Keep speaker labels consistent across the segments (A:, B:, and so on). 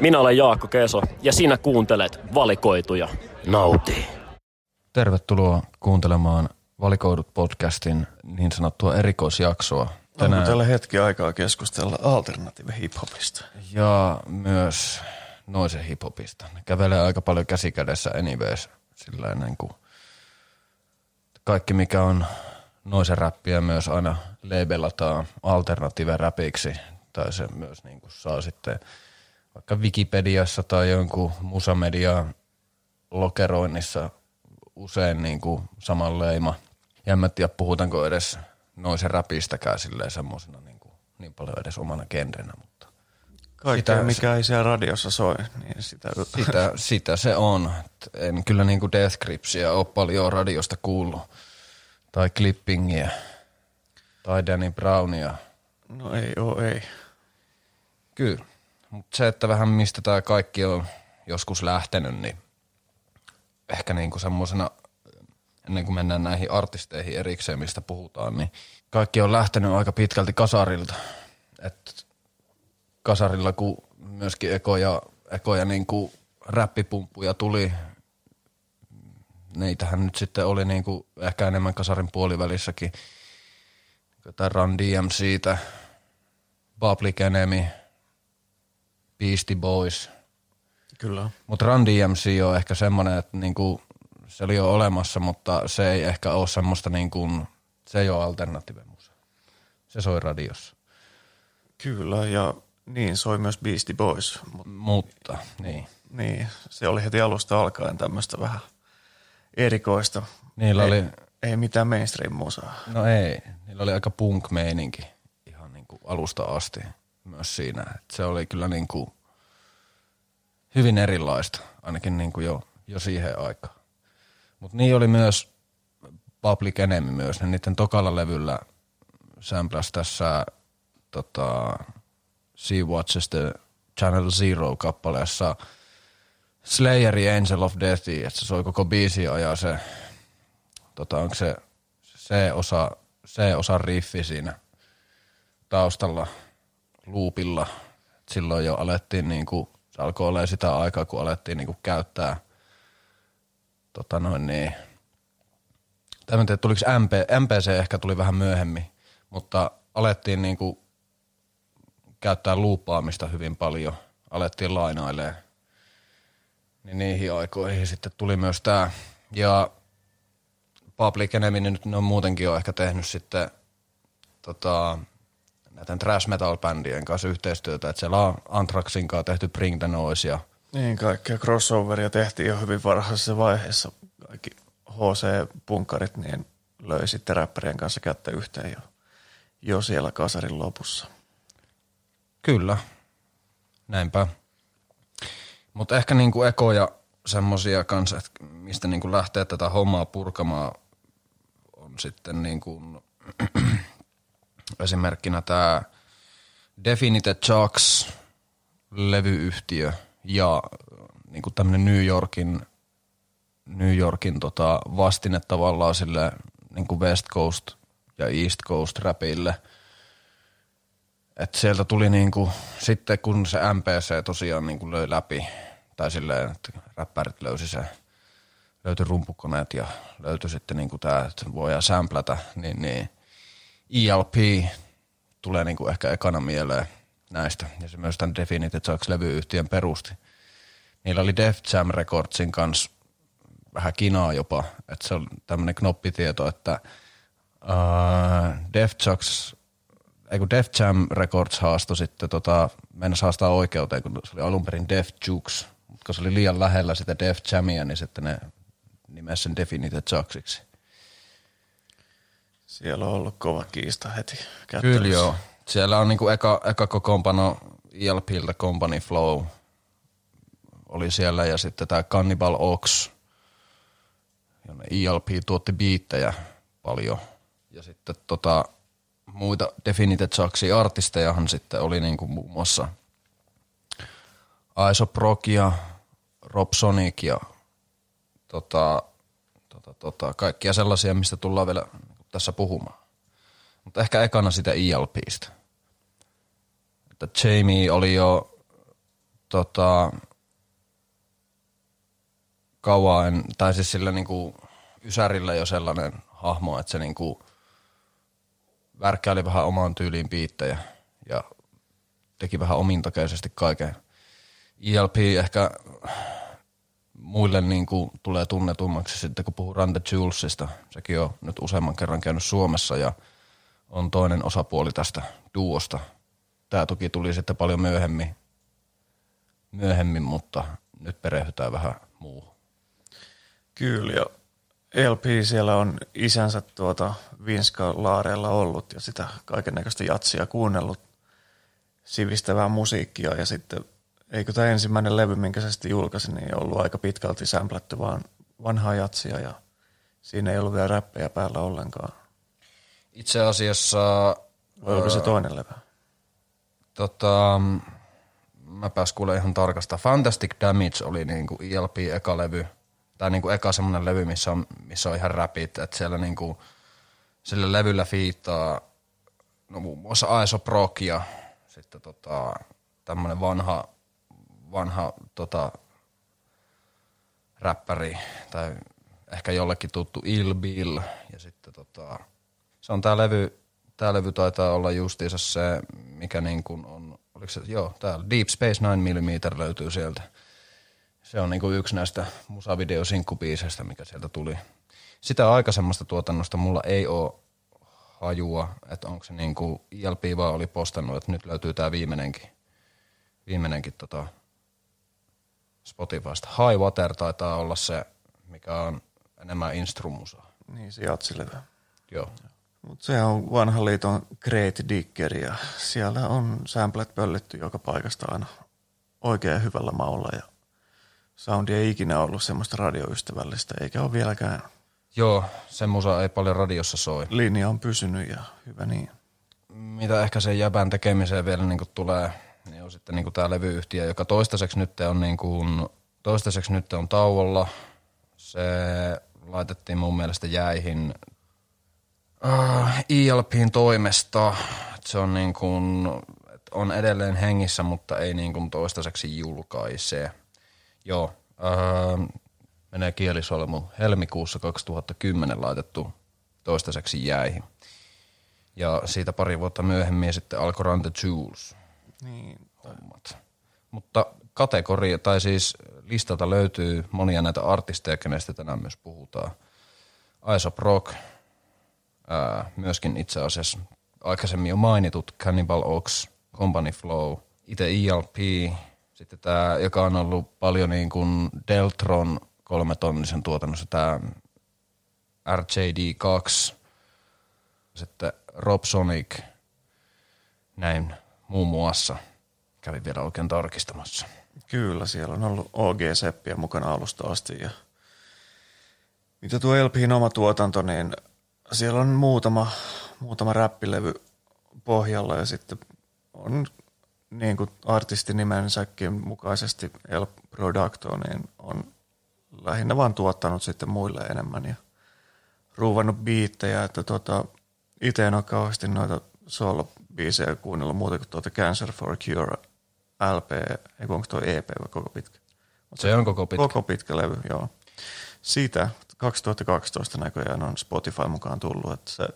A: Minä olen Jaakko Keso ja sinä kuuntelet valikoituja. Nauti.
B: Tervetuloa kuuntelemaan Valikoidut podcastin niin sanottua erikoisjaksoa.
C: Tänään... Onko täällä hetki aikaa keskustella alternative hiphopista?
B: Ja myös noisen hiphopista. Ne kävelee aika paljon käsikädessä anyways. Sillä niin kuin kaikki mikä on noisen räppiä myös aina labelataan alternative räpiksi. Tai se myös niin kuin saa sitten vaikka Wikipediassa tai jonkun musamedia lokeroinnissa usein niin kuin saman leima. Ja en mä tiedä, puhutaanko edes noisen räpistäkään silleen semmoisena niin, kuin, niin paljon edes omana genrenä, mutta
C: Kaikkea, sitä, mikä ei siellä radiossa soi, niin sitä...
B: Sitä, sitä se on. En kyllä niin kuin Death Gripsia ole paljon radiosta kuullut. Tai Clippingia. Tai Danny Brownia.
C: No ei oo, ei.
B: Kyllä. Mutta se, että vähän mistä tämä kaikki on joskus lähtenyt, niin ehkä niinku semmoisena, ennen kuin mennään näihin artisteihin erikseen, mistä puhutaan, niin kaikki on lähtenyt aika pitkälti kasarilta. Et kasarilla, kun myöskin ekoja, ekoja niinku räppipumppuja tuli, niitähän nyt sitten oli niinku ehkä enemmän kasarin puolivälissäkin. Tämä Run DMCtä, Public Enemy – Beastie Boys.
C: Kyllä.
B: Mutta Run DMC on ehkä semmoinen, että niinku, se oli jo olemassa, mutta se ei ehkä ole semmoista, niinku, se ei ole alternative musa. Se soi radiossa.
C: Kyllä, ja niin soi myös Beastie Boys.
B: Mutta, mutta niin.
C: Niin, se oli heti alusta alkaen tämmöistä vähän erikoista.
B: Niillä
C: ei,
B: oli...
C: Ei mitään mainstream-musaa.
B: No ei, niillä oli aika punk-meininki ihan niin kuin alusta asti myös siinä. Että se oli kyllä niin kuin hyvin erilaista, ainakin niin kuin jo, jo siihen aikaan. Mutta niin oli myös Public Enemy myös, ne niiden tokalla levyllä samplas tässä tota, Sea Watches the Channel Zero kappaleessa Slayeri Angel of Death, että se soi koko biisi ja se, tota, onko se C-osa, C-osa riffi siinä taustalla – loopilla. Silloin jo alettiin niin kuin, se alkoi olla sitä aikaa, kun alettiin niin kuin käyttää tota noin niin, tai en tiedä, tuliko MP, MPC ehkä tuli vähän myöhemmin, mutta alettiin niin kuin käyttää luupaamista hyvin paljon, alettiin lainailemaan. Niin niihin aikoihin sitten tuli myös tämä. Ja Public Enemy nyt ne on muutenkin jo ehkä tehnyt sitten tota, näiden trash metal bändien kanssa yhteistyötä, että siellä on Anthraxin kanssa tehty Bring the Noise ja
C: niin, kaikkea crossoveria tehtiin jo hyvin varhaisessa vaiheessa. Kaikki HC-punkkarit niin löi sitten räppärien kanssa kättä yhteen jo, jo siellä kasarin lopussa.
B: Kyllä, näinpä. Mutta ehkä niinku ekoja semmosia kanssa, että mistä niinku lähtee tätä hommaa purkamaan, on sitten niinku Esimerkkinä tämä Definite Chucks levyyhtiö ja niin kuin tämmöinen New Yorkin, New Yorkin tota vastine tavallaan sille niin West Coast ja East Coast rapille. Et sieltä tuli niin kuin, sitten kun se MPC tosiaan niin löi läpi, tai silleen, että räppärit löysi se, löytyi rumpukoneet ja löytyi sitten niin tämä, että voidaan sämplätä, niin, niin ELP tulee niin kuin ehkä ekana mieleen näistä. Ja se myös tämän Definitive Sucks-levyyhtiön perusti. Niillä oli Def Jam Recordsin kanssa vähän kinaa jopa. Että se on tämmöinen knoppitieto, että uh, Def Jux, ei kun Def Jam Records haastoi sitten tota, mennä haastaa oikeuteen, kun se oli alun perin Def Jux. Mutta kun se oli liian lähellä sitä Def Jamia, niin sitten ne nimesi sen Definitive Juxiksi.
C: Siellä on ollut kova kiista heti
B: kättelyssä. Kyllä joo. Siellä on niinku eka, eka kokoonpano ELPiltä Company Flow oli siellä ja sitten tämä Cannibal Ox, jonne ELP tuotti biittejä paljon. Ja sitten tota, muita Definited Saksi artistejahan sitten oli niinku muun muassa Aisoprok ja Rob Sonic ja tota, tota, tota, kaikkia sellaisia, mistä tullaan vielä tässä puhumaan. Mutta ehkä ekana sitä ELPistä. Että Jamie oli jo tota, kauan, tai siis sillä niinku Ysärillä jo sellainen hahmo, että se niinku värkkäili vähän omaan tyyliin biittejä ja teki vähän omintakeisesti kaiken. ELP ehkä muille niin kuin tulee tunnetummaksi sitten, kun puhuu Rande Julesista. Sekin on nyt useamman kerran käynyt Suomessa ja on toinen osapuoli tästä duosta. Tämä toki tuli sitten paljon myöhemmin, myöhemmin mutta nyt perehdytään vähän muuhun.
C: Kyllä, ja LP siellä on isänsä tuota Vinska Laareella ollut ja sitä kaiken näköistä jatsia kuunnellut sivistävää musiikkia ja sitten eikö tämä ensimmäinen levy, minkä se sitten julkaisi, niin ollut aika pitkälti sämplätty vaan vanhaa jatsia ja siinä ei ollut vielä räppejä päällä ollenkaan.
B: Itse asiassa...
C: Vai onko se toinen levy?
B: Tota, mä pääs kuule ihan tarkasta. Fantastic Damage oli niinku ELP eka levy. Tai niinku eka semmonen levy, missä on, missä on ihan räpit. Että siellä niinku, sillä levyllä fiittaa no muun muassa ja sitten tota, tämmönen vanha, vanha tota, räppäri tai ehkä jollekin tuttu Il Bill ja sitten tota, se on tää levy, tää levy taitaa olla justiinsa se, mikä niin kuin on, oliko se, joo, täällä Deep Space 9mm löytyy sieltä. Se on niin kuin yksi näistä musavideosinkkubiiseistä, mikä sieltä tuli. Sitä aikaisemmasta tuotannosta mulla ei ole hajua, että onko se niin kuin ILP vaan oli postannut, että nyt löytyy tämä viimeinenkin, viimeinenkin tota Spotifysta. High Water taitaa olla se, mikä on enemmän instrumusa.
C: Niin, se jatsilevy.
B: Joo.
C: Mutta se on vanhan liiton Great Digger ja siellä on samplet pöllitty joka paikasta aina oikein hyvällä maulla ja soundi ei ikinä ollut semmoista radioystävällistä eikä ole vieläkään.
B: Joo, se musa ei paljon radiossa soi.
C: Linja on pysynyt ja hyvä niin.
B: Mitä ehkä sen jäbän tekemiseen vielä niin tulee, niin on sitten niin kuin tämä levyyhtiö, joka toistaiseksi nyt on, niin kuin, toistaiseksi nyt on tauolla. Se laitettiin mun mielestä jäihin uh, ILPin toimesta. Se on niin kuin, on edelleen hengissä, mutta ei niin kuin toistaiseksi julkaise. Joo, uh, menee kielisolmu helmikuussa 2010 laitettu toistaiseksi jäihin. Ja siitä pari vuotta myöhemmin sitten alkoi Run the Jewels
C: Niin,
B: hommat. Mutta kategoria, tai siis listalta löytyy monia näitä artisteja, kenestä tänään myös puhutaan. Aesop Rock, ää, myöskin itse asiassa aikaisemmin jo mainitut Cannibal Ox, Company Flow, itse ELP, sitten tämä, joka on ollut paljon niin kuin Deltron kolmetonnisen tuotannossa, tämä RJD2, sitten Rob Sonic, näin muun muassa. Kävin vielä oikein tarkistamassa.
C: Kyllä, siellä on ollut OG-seppiä mukana alusta asti. Ja mitä tuo LPin oma tuotanto, niin siellä on muutama, muutama räppilevy pohjalla ja sitten on niin kuin artistinimensäkin mukaisesti El Producto, niin on lähinnä vaan tuottanut sitten muille enemmän ja ruuvannut biittejä, että tota, itse en ole kauheasti noita solo-biisejä kuunnellut muuta kuin tuota Cancer for a Cure LP, ei onko tuo EP vai koko pitkä?
B: Se on koko pitkä.
C: Koko pitkä levy, joo. Siitä 2012 näköjään on Spotify mukaan tullut, että se,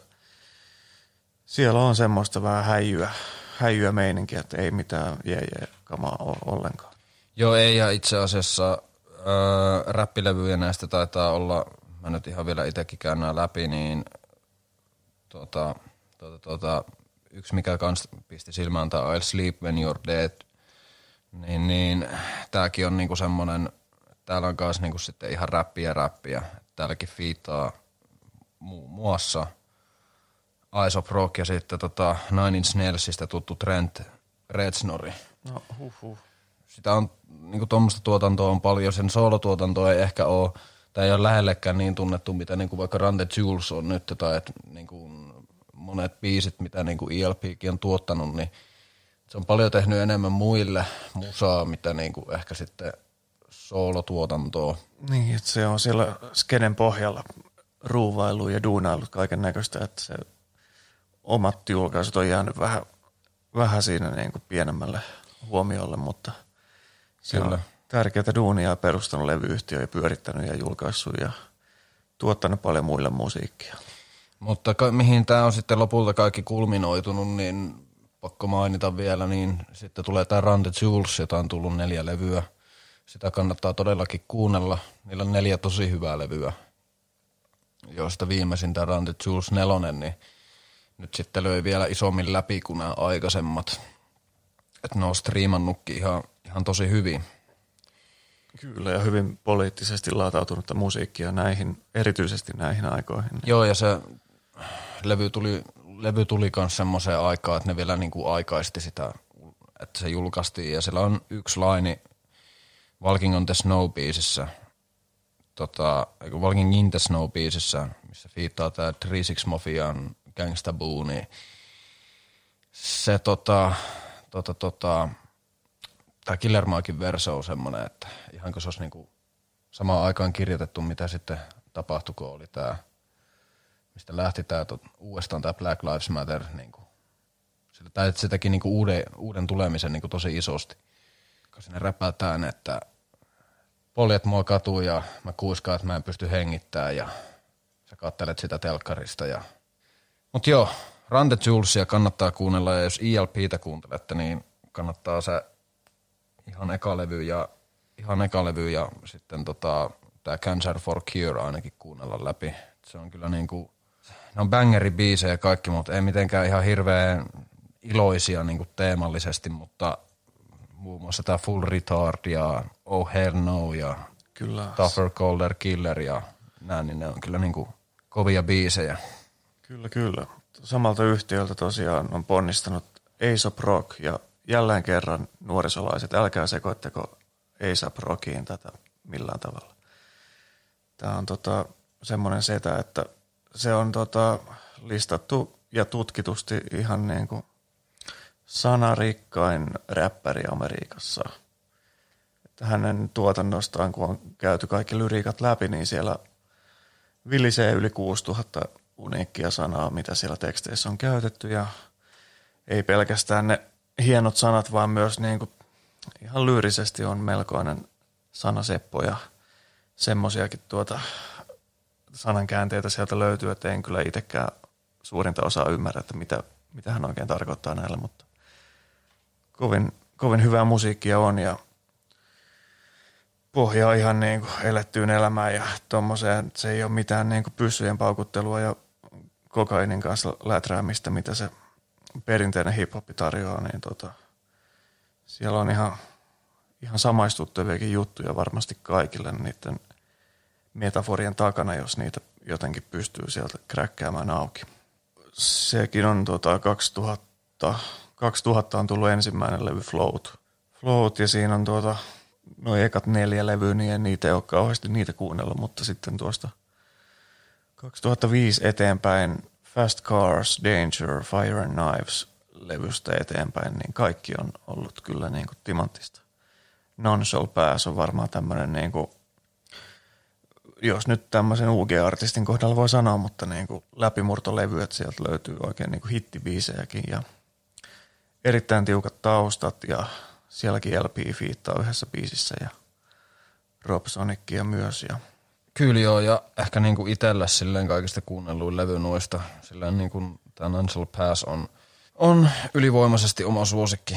C: siellä on semmoista vähän häijyä, häijyä meininkiä, että ei mitään jee, jee kamaa ole ollenkaan.
B: Joo, ei ja itse asiassa öö, räppilevyjä näistä taitaa olla, mä nyt ihan vielä itsekin käyn läpi, niin tuota, tuota, tuota, yksi mikä kans pisti silmään tämä I'll Sleep When You're Dead, niin, niin tääkin on niinku semmonen, täällä on kans niinku sitten ihan räppiä räppiä. Täälläkin fiittaa muun muassa Aesop Rock ja sitten tota Nine Inch Nailsista tuttu Trent Reznori.
C: No huh, huh.
B: Sitä on, niinku tuommoista tuotantoa on paljon, sen soolotuotantoa ei ehkä ole, tai ei ole lähellekään niin tunnettu, mitä niinku vaikka Run the Jewels on nyt, tai et niinku monet biisit, mitä niinku ELPkin on tuottanut, niin se on paljon tehnyt enemmän muille musaa, mitä niinku ehkä sitten soolotuotantoa.
C: Niin, että se on siellä skenen pohjalla ruuvailu ja duunailu kaiken näköistä, että se omat julkaisut on jäänyt vähän, vähän siinä niin kuin pienemmälle huomiolle, mutta Se
B: Kyllä.
C: on tärkeää duunia perustanut levyyhtiö ja pyörittänyt ja julkaissut ja tuottanut paljon muille musiikkia.
B: Mutta ka- mihin tämä on sitten lopulta kaikki kulminoitunut, niin pakko mainita vielä, niin sitten tulee tämä Run the Jewels, jota on tullut neljä levyä. Sitä kannattaa todellakin kuunnella. Niillä on neljä tosi hyvää levyä, joista viimeisin tämä Run the Jewels nelonen, niin nyt sitten löi vielä isommin läpi kuin nämä aikaisemmat. Että ne on striimannutkin ihan, ihan tosi hyvin.
C: Kyllä, ja hyvin poliittisesti latautunutta musiikkia näihin, erityisesti näihin aikoihin.
B: Joo, ja se levy tuli, levy tuli myös semmoiseen aikaan, että ne vielä niinku aikaisti sitä, että se julkaistiin. Ja siellä on yksi laini Walking on the Snow biisissä, tota, Walking in the Snow biisissä, missä fiittaa tämä 36 Mafian Gangsta Boo, niin se tota, tota, tota, tämä Killer Mikein verso on semmoinen, että ihan kuin se olisi niinku samaan aikaan kirjoitettu, mitä sitten tapahtui, kun oli tämä, mistä lähti tämä uudestaan tämä Black Lives Matter, niinku, sillä, tai se teki niinku uuden, uuden tulemisen niinku tosi isosti. Kun sinne räpätään, että poljet mua katuu ja mä kuiskaan, että mä en pysty hengittämään ja sä kattelet sitä telkkarista. Ja... Mut joo, Rande Julesia kannattaa kuunnella ja jos ILPtä kuuntelette, niin kannattaa se ihan eka levy ja, ihan eka levy ja sitten tota, tämä Cancer for Cure ainakin kuunnella läpi. Se on kyllä niinku, ne on bangeribiisejä kaikki, mutta ei mitenkään ihan hirveän iloisia niinku teemallisesti, mutta muun muassa tämä Full Retard ja Oh Hell No ja
C: Kyllä.
B: Tougher Colder Killer ja näin, niin ne on kyllä niinku kovia biisejä.
C: Kyllä, kyllä. Samalta yhtiöltä tosiaan on ponnistanut ASAP Rock ja jälleen kerran nuorisolaiset, älkää sekoitteko ASAP Rockiin tätä millään tavalla. Tämä on tota, semmoinen setä, että se on tota, listattu ja tutkitusti ihan niin kuin sanarikkain räppäri Amerikassa. Että hänen tuotannostaan, kun on käyty kaikki lyriikat läpi, niin siellä vilisee yli 6000 uniikkia sanaa, mitä siellä teksteissä on käytetty ja ei pelkästään ne hienot sanat, vaan myös niin kuin ihan lyyrisesti on melkoinen sanaseppo ja semmoisiakin tuota sanankäänteitä sieltä löytyy, että en kyllä itsekään suurinta osaa ymmärrä, että mitä, mitä hän oikein tarkoittaa näillä, mutta kovin, kovin hyvää musiikkia on ja pohjaa ihan niin kuin elettyyn elämään ja tommoseen, se ei ole mitään niin kuin pyssyjen paukuttelua ja kokainin kanssa läträämistä, mitä se perinteinen hip-hop tarjoaa, niin tota, siellä on ihan, ihan samaistuttaviakin juttuja varmasti kaikille niiden metaforien takana, jos niitä jotenkin pystyy sieltä kräkkäämään auki. Sekin on tota 2000, 2000 on tullut ensimmäinen levy Float. Float ja siinä on tuota, noin ekat neljä levyä, niin niitä ei ole kauheasti niitä kuunnella, mutta sitten tuosta 2005 eteenpäin Fast Cars, Danger, Fire and Knives levystä eteenpäin, niin kaikki on ollut kyllä niin kuin timanttista. Non Shall Pass on varmaan tämmöinen, niin kuin, jos nyt tämmöisen UG-artistin kohdalla voi sanoa, mutta niin kuin läpimurtolevy, että sieltä löytyy oikein niin kuin hittibiisejäkin ja erittäin tiukat taustat ja sielläkin LP fiittaa yhdessä biisissä ja Rob Sonicia myös ja
B: Kyllä joo, ja ehkä niinku itsellä silleen kaikista kuunnelluin levy noista, silleen niinku tämä Ansel Pass on, on ylivoimaisesti oma suosikki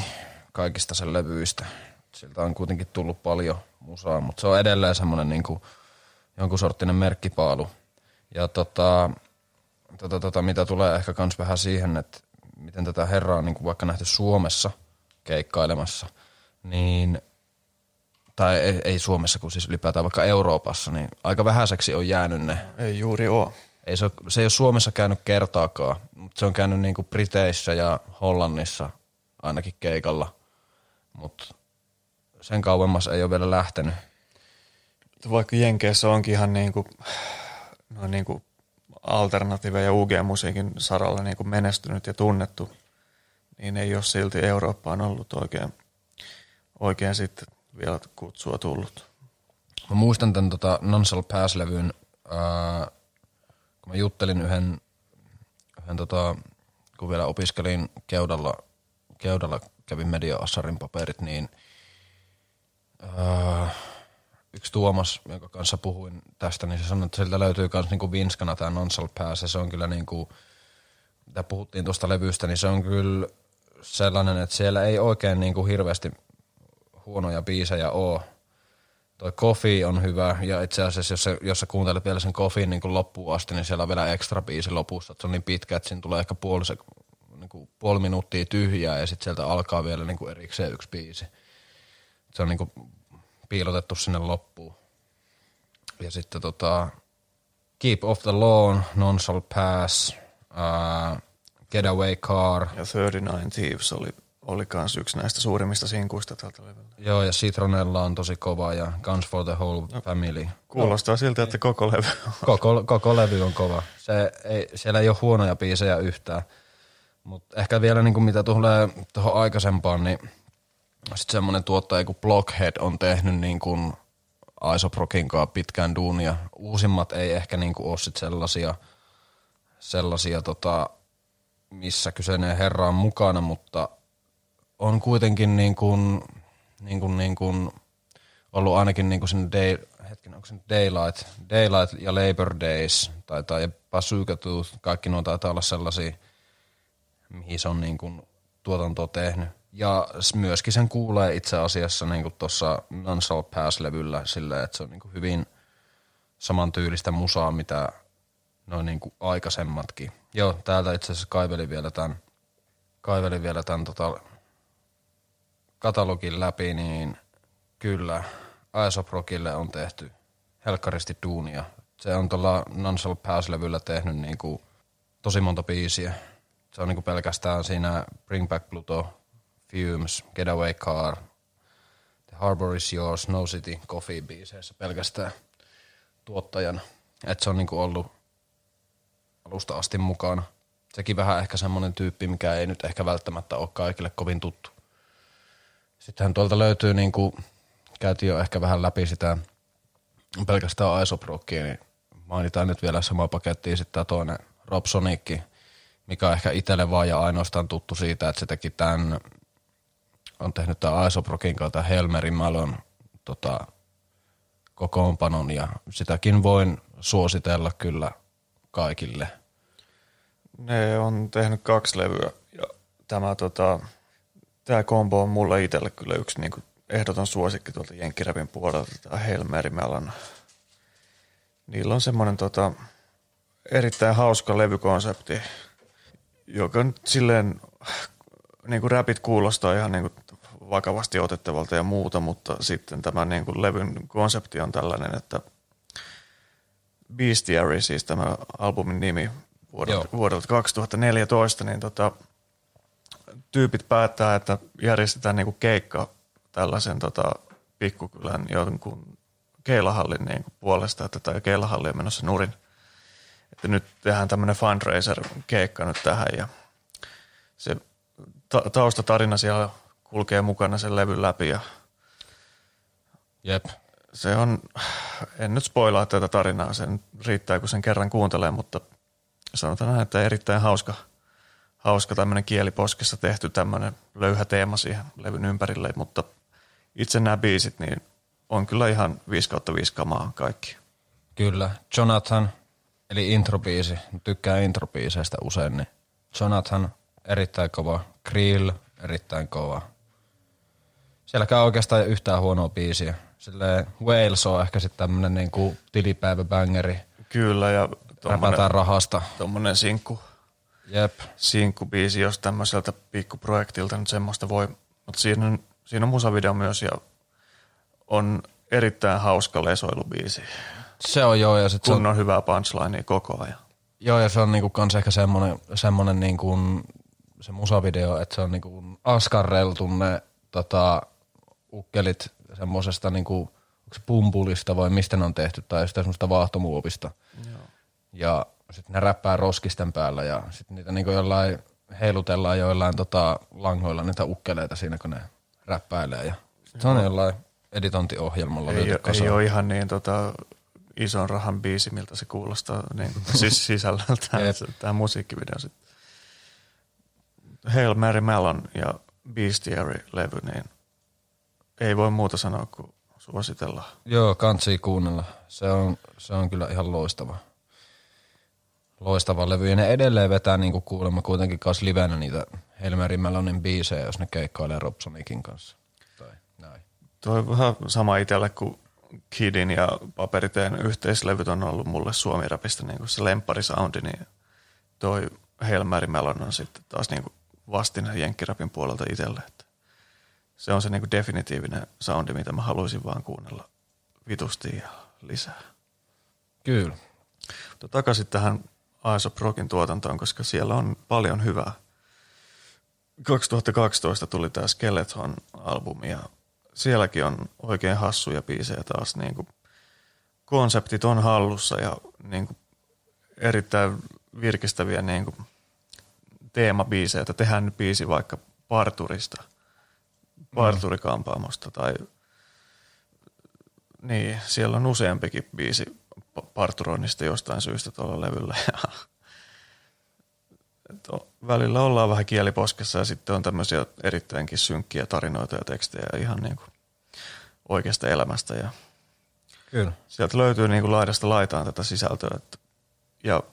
B: kaikista sen levyistä. Siltä on kuitenkin tullut paljon musaa, mutta se on edelleen semmoinen niinku jonkun sorttinen merkkipaalu. Ja tota, tota, tota, mitä tulee ehkä kans vähän siihen, että miten tätä herraa on niinku vaikka nähty Suomessa keikkailemassa, niin tai ei, ei Suomessa, kun siis ylipäätään vaikka Euroopassa, niin aika vähäiseksi on jäänyt ne.
C: ei juuri ole.
B: Ei se, ole, se ei ole Suomessa käynyt kertaakaan, mutta se on käynyt niinku Briteissä ja Hollannissa ainakin keikalla, mutta sen kauemmas ei ole vielä lähtenyt.
C: Vaikka Jenkeissä onkin ihan niin kuin, no niin kuin alternatiive- ja UG-musiikin saralla niin kuin menestynyt ja tunnettu, niin ei ole silti Eurooppaan ollut oikein, oikein sitten vielä kutsua tullut.
B: Mä muistan tämän tota Nonsal Pass-levyn, ää, kun mä juttelin yhden, yhden tota, kun vielä opiskelin Keudalla, Keudalla kävin media-assarin paperit, niin Öö, yksi Tuomas, jonka kanssa puhuin tästä, niin se sanoi, että sieltä löytyy myös niinku vinskana tämä Nonsal Pass, se on kyllä niinku, mitä puhuttiin tuosta levystä, niin se on kyllä sellainen, että siellä ei oikein niinku hirveästi huonoja biisejä ole. Toi Coffee on hyvä, ja itse asiassa jos sä, jos sä kuuntelet vielä sen Coffee niin loppuun asti, niin siellä on vielä ekstra biisi lopussa, että se on niin pitkä, että siinä tulee ehkä puoli, se, niin kuin puoli minuuttia tyhjää, ja sitten sieltä alkaa vielä niin kuin erikseen yksi biisi. Se on niin kuin piilotettu sinne loppuun. Ja sitten tota, Keep Off the Lawn, Non Shall Pass, uh, Getaway Car.
C: Ja 39 Thieves oli, oli kans yksi näistä suurimmista sinkuista tältä levyltä.
B: Joo, ja Citronella on tosi kova ja Guns for the Whole no, Family.
C: Kuulostaa siltä, että koko levy on.
B: Koko, koko levy on kova. Se ei, siellä ei ole huonoja biisejä yhtään. Mutta ehkä vielä niin kuin mitä tulee tuohon aikaisempaan, niin sitten semmoinen tuottaja kuin Blockhead on tehnyt niin kuin Isoprokin kanssa pitkään duunia. Uusimmat ei ehkä niin kuin ole sit sellaisia, sellaisia tota, missä kyseinen herra on mukana, mutta on kuitenkin niin kuin, niin kuin, niin kuin ollut ainakin niin kuin sen day, hetken, onko Daylight, Daylight ja Labor Days tai, tai Bazooka kaikki nuo taitaa olla sellaisia, mihin se on niin kuin tuotantoa tehnyt. Ja myöskin sen kuulee itse asiassa niin tuossa Nansal Pass-levyllä silleen, että se on niin hyvin samantyylistä musaa, mitä noin niin aikaisemmatkin. Joo, täältä itse asiassa kaivelin vielä tämän, kaivelin vielä tämän tota katalogin läpi, niin kyllä Aesoprokille on tehty helkkaristi duunia. Se on tuolla Nansal Pass-levyllä tehnyt niin kuin tosi monta biisiä. Se on niin kuin pelkästään siinä Bring Back Pluto, Fumes, Getaway Car, The Harbor is Yours, Snow City, Coffee biiseissä pelkästään tuottajana. Et se on niinku ollut alusta asti mukana. Sekin vähän ehkä semmoinen tyyppi, mikä ei nyt ehkä välttämättä ole kaikille kovin tuttu. Sittenhän tuolta löytyy, niin kuin käytiin jo ehkä vähän läpi sitä pelkästään Isoprokkia, niin mainitaan nyt vielä sama paketti sitten tämä toinen Rob Sonicki, mikä on ehkä itselle vaan ja ainoastaan tuttu siitä, että se teki tämän, on tehnyt tämä Isoprokin kautta Helmerin Malon tota, kokoonpanon ja sitäkin voin suositella kyllä kaikille.
C: Ne on tehnyt kaksi levyä ja tämä, tota, tämä kombo on mulle itselle kyllä yksi niin kuin ehdoton suosikki tuolta Jenkkiräpin puolelta, tämä Helmeri Melan. Niillä on semmoinen tota, erittäin hauska levykonsepti, joka nyt silleen, niin kuin räpit kuulostaa ihan niin kuin vakavasti otettavalta ja muuta, mutta sitten tämä niin kuin levyn konsepti on tällainen, että Beastiary, siis tämä albumin nimi vuodelta, vuodelta 2014, niin tota, tyypit päättää, että järjestetään niin kuin keikka tällaisen tota, pikkukylän jonkun keilahallin niin kuin puolesta, että tämä keilahalli on menossa nurin. Että nyt tehdään tämmöinen fundraiser-keikka nyt tähän ja se ta- taustatarina siellä kulkee mukana sen levyn läpi ja
B: Jep.
C: se on, en nyt spoilaa tätä tarinaa, sen riittää kun sen kerran kuuntelee, mutta sanotaan näin, että erittäin hauska, hauska tämmöinen kieliposkessa tehty tämmöinen löyhä teema siihen levyn ympärille, mutta itse nämä biisit niin on kyllä ihan 5 kautta 5 kamaa kaikki.
B: Kyllä. Jonathan, eli introbiisi, tykkää introbiiseistä usein, niin Jonathan erittäin kova, Krill erittäin kova, Sielläkään oikeastaan yhtään huonoa biisiä. Silleen Wales on ehkä sitten tämmönen niinku tilipäiväbängeri.
C: Kyllä ja
B: Räpätään rahasta.
C: Tuommoinen sinkku.
B: Jep.
C: Sinkkubiisi, jos tämmöiseltä pikkuprojektilta nyt semmoista voi. Mutta siinä on, siinä on musavideo myös ja on erittäin hauska lesoilubiisi.
B: Se on joo. Ja sit
C: Kun
B: se
C: on, hyvää punchlinea koko ajan.
B: Joo ja se on niinku kans ehkä semmonen, semmonen niinku, se musavideo, että se on niinku askarreltu ne tota, ukkelit semmoisesta niinku, onko se pumpulista vai mistä ne on tehty, tai sitä semmoista vaahtomuovista.
C: Joo.
B: Ja sitten ne räppää roskisten päällä ja sitten niitä niinku jollain heilutellaan joillain tota, langoilla niitä ukkeleita siinä, kun ne räppäilee. Ja sit se on jollain editointiohjelmalla
C: ei,
B: löyty
C: ei ole ihan niin tota, ison rahan biisi, miltä se kuulostaa niin kuin, siis sisällöltään tämä musiikkivideo. Sit. Hail Mary Mellon ja Beastiary-levy, niin ei voi muuta sanoa kuin suositellaan.
B: Joo, kansi kuunnella. Se on, se on kyllä ihan loistava. Loistava levy. Ja ne edelleen vetää niinku kuulemma kuitenkin kanssa livenä niitä Helmeri Melonin biisejä, jos ne keikkailee Robsonikin kanssa. Tai näin.
C: Toi on vähän sama itselle kuin Kidin ja Paperiteen yhteislevyt on ollut mulle suomirapista niin kuin se lempparisoundi, niin toi Helmäri Melon on sitten taas niin kuin vastine jenkkirapin puolelta itselle. Se on se niin kuin definitiivinen soundi, mitä mä haluaisin vaan kuunnella vitusti ja lisää.
B: Kyllä.
C: Mutta takaisin tähän Aesop Rockin tuotantoon, koska siellä on paljon hyvää. 2012 tuli tämä Skeleton-albumi ja sielläkin on oikein hassuja biisejä taas. Niin kuin konseptit on hallussa ja niin kuin erittäin virkistäviä niin kuin teemabiisejä, että tehdään nyt biisi vaikka parturista, parturikampaamosta tai niin, siellä on useampikin biisi parturoinnista jostain syystä tuolla levyllä. O- välillä ollaan vähän kieliposkessa ja sitten on tämmöisiä erittäinkin synkkiä tarinoita ja tekstejä ihan niin kuin oikeasta elämästä. Ja
B: Kyllä.
C: sieltä löytyy niin kuin laidasta laitaan tätä sisältöä. Et, ja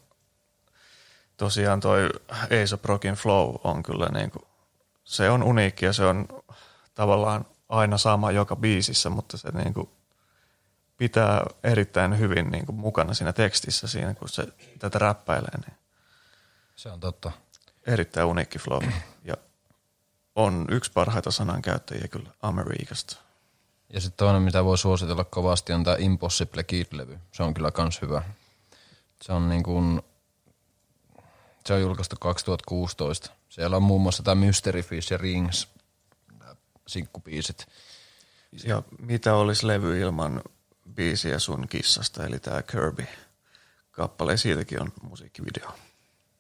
C: tosiaan toi Ace of Rockin Flow on kyllä niin kuin, se on uniikki ja se on tavallaan aina sama joka biisissä, mutta se niin kuin pitää erittäin hyvin niin kuin mukana siinä tekstissä siinä, kun se tätä räppäilee, niin
B: Se on totta.
C: erittäin uniikki flow. Ja on yksi parhaita sanankäyttäjiä kyllä Amerikasta.
B: Ja sitten toinen, mitä voi suositella kovasti, on tämä Impossible Kid-levy. Se on kyllä kans hyvä. Se on niin kuin, se on julkaistu 2016. Siellä on muun muassa tämä Mystery Fish ja Rings, sinkkubiisit.
C: Ja mitä olisi levy ilman biisiä sun kissasta, eli tämä Kirby-kappale, siitäkin on musiikkivideo.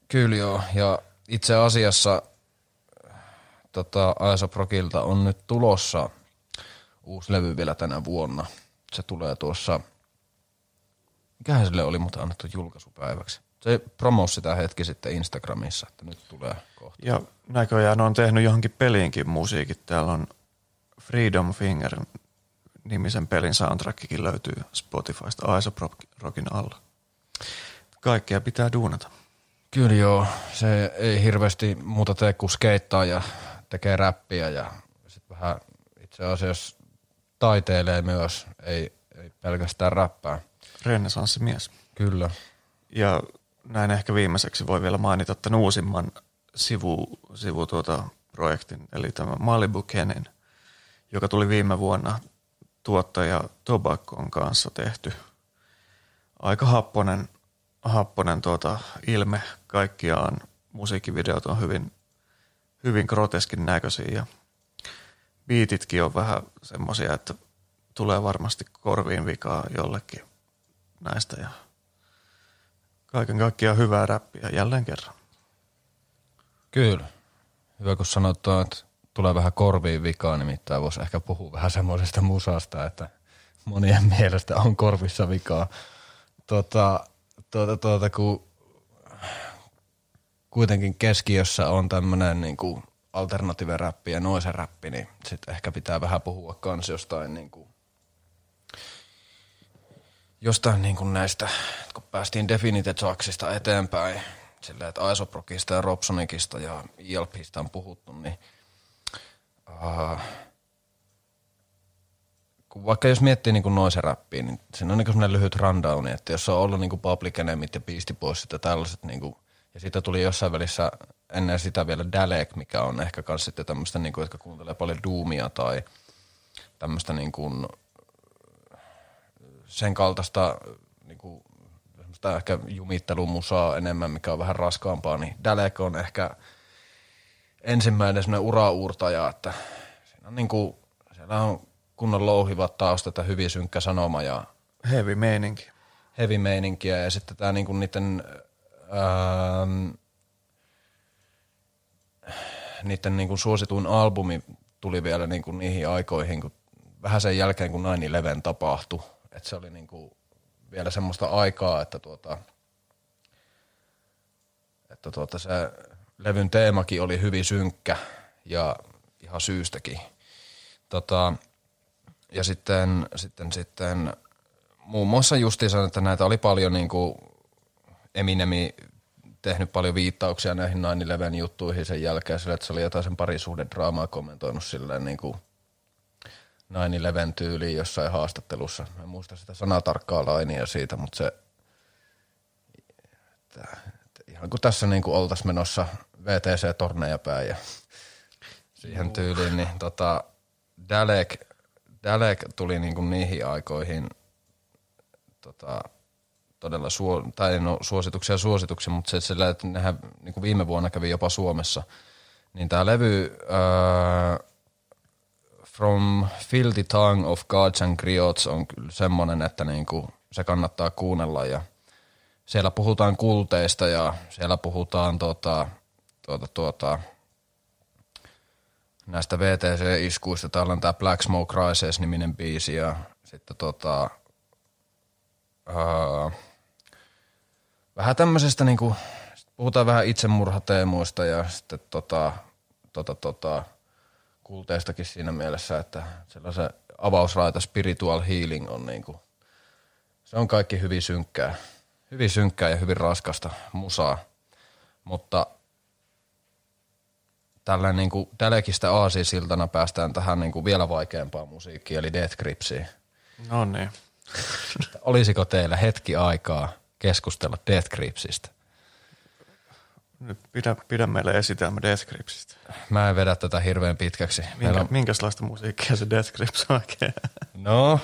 B: Kyllä joo, ja itse asiassa tota, Aesop Rockilta on nyt tulossa uusi levy vielä tänä vuonna. Se tulee tuossa, mikähän sille oli mutta annettu julkaisupäiväksi. Se promosi sitä hetki sitten Instagramissa, että nyt tulee kohta.
C: Ja näköjään on tehnyt johonkin peliinkin musiikit. Täällä on Freedom Finger nimisen pelin soundtrackikin löytyy Spotifysta Aesop Rockin alla. Kaikkea pitää duunata.
B: Kyllä joo, se ei hirveästi muuta tee kuin skeittaa ja tekee räppiä ja sitten vähän itse asiassa taiteilee myös, ei, ei pelkästään räppää.
C: Renesanssimies.
B: Kyllä.
C: Ja näin ehkä viimeiseksi voi vielä mainita tämän uusimman sivu, sivu tuota projektin, eli tämä Malibu Kenin, joka tuli viime vuonna tuottaja Tobacon kanssa tehty. Aika happonen, happonen tuota ilme kaikkiaan. Musiikkivideot on hyvin, hyvin groteskin näköisiä ja biititkin on vähän semmoisia, että tulee varmasti korviin vikaa jollekin näistä ja kaiken kaikkiaan hyvää räppiä jälleen kerran.
B: Kyllä. Hyvä, kun sanotaan, että tulee vähän korviin vikaa, nimittäin voisi ehkä puhua vähän semmoisesta musasta, että monien mielestä on korvissa vikaa. Tota, tuota, tuota, kun kuitenkin keskiössä on tämmöinen niin kuin alternative räppi ja noisen räppi, niin sitten ehkä pitää vähän puhua kans jostain niin kuin, jostain niin kuin näistä, kun päästiin Definited Saksista eteenpäin, silleen, että Aisoprokista ja Robsonikista ja ILPistä on puhuttu, niin uh, vaikka jos miettii niin noisen räppiä, niin siinä on niin semmoinen lyhyt rundowni, että jos on ollut niin Public Enemyt ja Beastie Boysit ja tällaiset, niin kuin, ja siitä tuli jossain välissä ennen sitä vielä Dalek, mikä on ehkä myös sitten tämmöistä, niin kuin, jotka kuuntelee paljon Doomia tai tämmöistä niin kuin, sen kaltaista niin kuin, ehkä jumittelumusaa enemmän, mikä on vähän raskaampaa, niin Dalek on ehkä ensimmäinen semmoinen urauurtaja, että siinä on niin kuin, siellä on kunnon louhivat taustat ja hyvin synkkä sanoma ja
C: Heavy meininki.
B: heavy meininkiä ja sitten tämä niinku niiden, ähm, niiden niinku suosituin albumi tuli vielä niinku niihin aikoihin, kun vähän sen jälkeen kun 9-11 tapahtui. Että se oli niinku vielä semmoista aikaa, että tuota, että tuota se levyn teemakin oli hyvin synkkä ja ihan syystäkin. Tota, ja sitten, sitten, sitten muun muassa justiinsa, että näitä oli paljon niin kuin Eminemi tehnyt paljon viittauksia näihin 9-11 juttuihin sen jälkeen, sillä että se oli jotain sen parisuhden draamaa kommentoinut silleen niin kuin 9-11 tyyliin jossain haastattelussa. En muista sitä sanaa tarkkaa lainia siitä, mutta se, että, että ihan kuin tässä niin kuin oltaisiin menossa VTC-torneja päin ja siihen tyyliin, niin tota, Dalek, Dalek tuli niin niihin aikoihin tota, todella suo, tai no, suosituksia suosituksia, mutta se, että se nehän niin kuin viime vuonna kävi jopa Suomessa, niin tämä levy uh, From Filthy Tongue of Gods and Griots on kyllä semmoinen, että niin se kannattaa kuunnella ja siellä puhutaan kulteista ja siellä puhutaan tota, tuota, tuota, näistä VTC-iskuista. Täällä on tämä Black Smoke Rises-niminen biisi ja sitten tota, uh, vähän tämmöisestä niinku, puhutaan vähän itsemurhateemuista ja sitten tota, tota, tota, kulteistakin siinä mielessä, että sellaisen avausraita spiritual healing on niinku, se on kaikki hyvin synkkää, hyvin synkkää ja hyvin raskasta musaa, mutta tällä niinku Telekistä aasisiltana päästään tähän niinku vielä vaikeampaan musiikkiin, eli Death Gripsiin.
C: No niin.
B: Olisiko teillä hetki aikaa keskustella Death Gripsistä?
C: Nyt pidä, pidä meille esitelmä Death Gripsistä.
B: Mä en vedä tätä hirveän pitkäksi.
C: Minkä,
B: on...
C: Minkälaista musiikkia se Death Grips oikein?
B: No,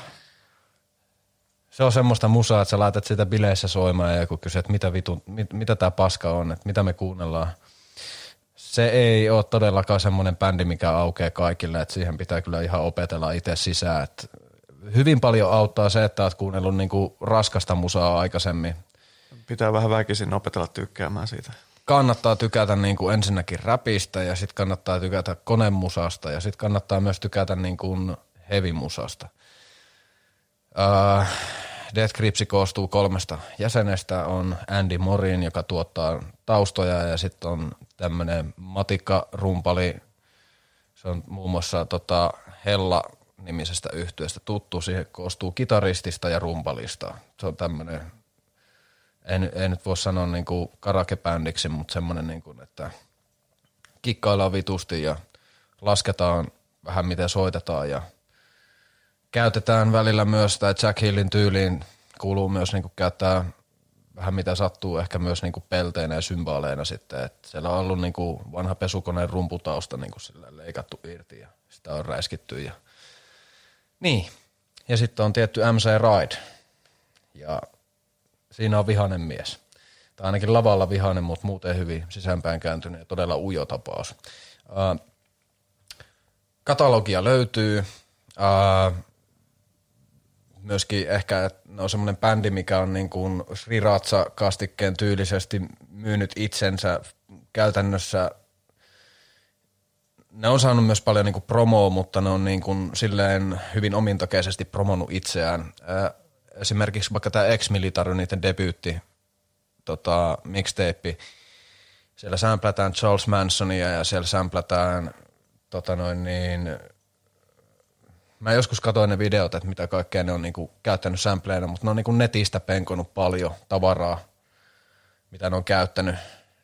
B: se on semmoista musaa, että sä laitat sitä bileissä soimaan ja joku kysyy, että mitä, vitu, mit, mitä tää paska on, että mitä me kuunnellaan. Se ei ole todellakaan semmoinen bändi, mikä aukeaa kaikille, että siihen pitää kyllä ihan opetella itse sisään. Että hyvin paljon auttaa se, että oot kuunnellut niinku raskasta musaa aikaisemmin.
C: Pitää vähän väkisin opetella tykkäämään siitä.
B: Kannattaa tykätä niinku ensinnäkin räpistä ja sitten kannattaa tykätä konemusasta ja sitten kannattaa myös tykätä niinku heavy-musasta. Uh, Death Gripsi koostuu kolmesta jäsenestä. On Andy Morin, joka tuottaa taustoja ja sitten on tämmöinen matikka-rumpali. Se on muun muassa tota Hella nimisestä yhtyeestä tuttu. Siihen koostuu kitaristista ja rumpalista. Se on tämmöinen, en, en nyt voi sanoa niin kuin karakebändiksi, mutta semmoinen, niin kuin, että kikkaillaan vitusti ja lasketaan vähän miten soitetaan ja käytetään välillä myös, tai Jack Hillin tyyliin kuuluu myös niin kuin käyttää vähän mitä sattuu, ehkä myös niin kuin pelteinä ja symbaaleina sitten. Et siellä on ollut niin kuin vanha pesukoneen rumputausta niin kuin sillä leikattu irti ja sitä on räiskitty ja niin. Ja sitten on tietty MC Ride. Ja siinä on vihanen mies. Tai ainakin lavalla vihanen, mutta muuten hyvin sisäänpäin kääntynyt ja todella ujo tapaus. Uh, katalogia löytyy. Uh, myöskin ehkä että ne on semmoinen bändi, mikä on niin kuin Sriracha-kastikkeen tyylisesti myynyt itsensä käytännössä ne on saanut myös paljon niinku promoa, mutta ne on niinku silleen hyvin omintakeisesti promonut itseään. Ää, esimerkiksi vaikka tämä Ex-Military, niiden debyytti, tota, mixtape, siellä sämplätään Charles Mansonia ja siellä sämplätään tota noin niin, mä joskus katsoin ne videot, että mitä kaikkea ne on niinku käyttänyt sampleina, mutta ne on niinku netistä penkonut paljon tavaraa, mitä ne on käyttänyt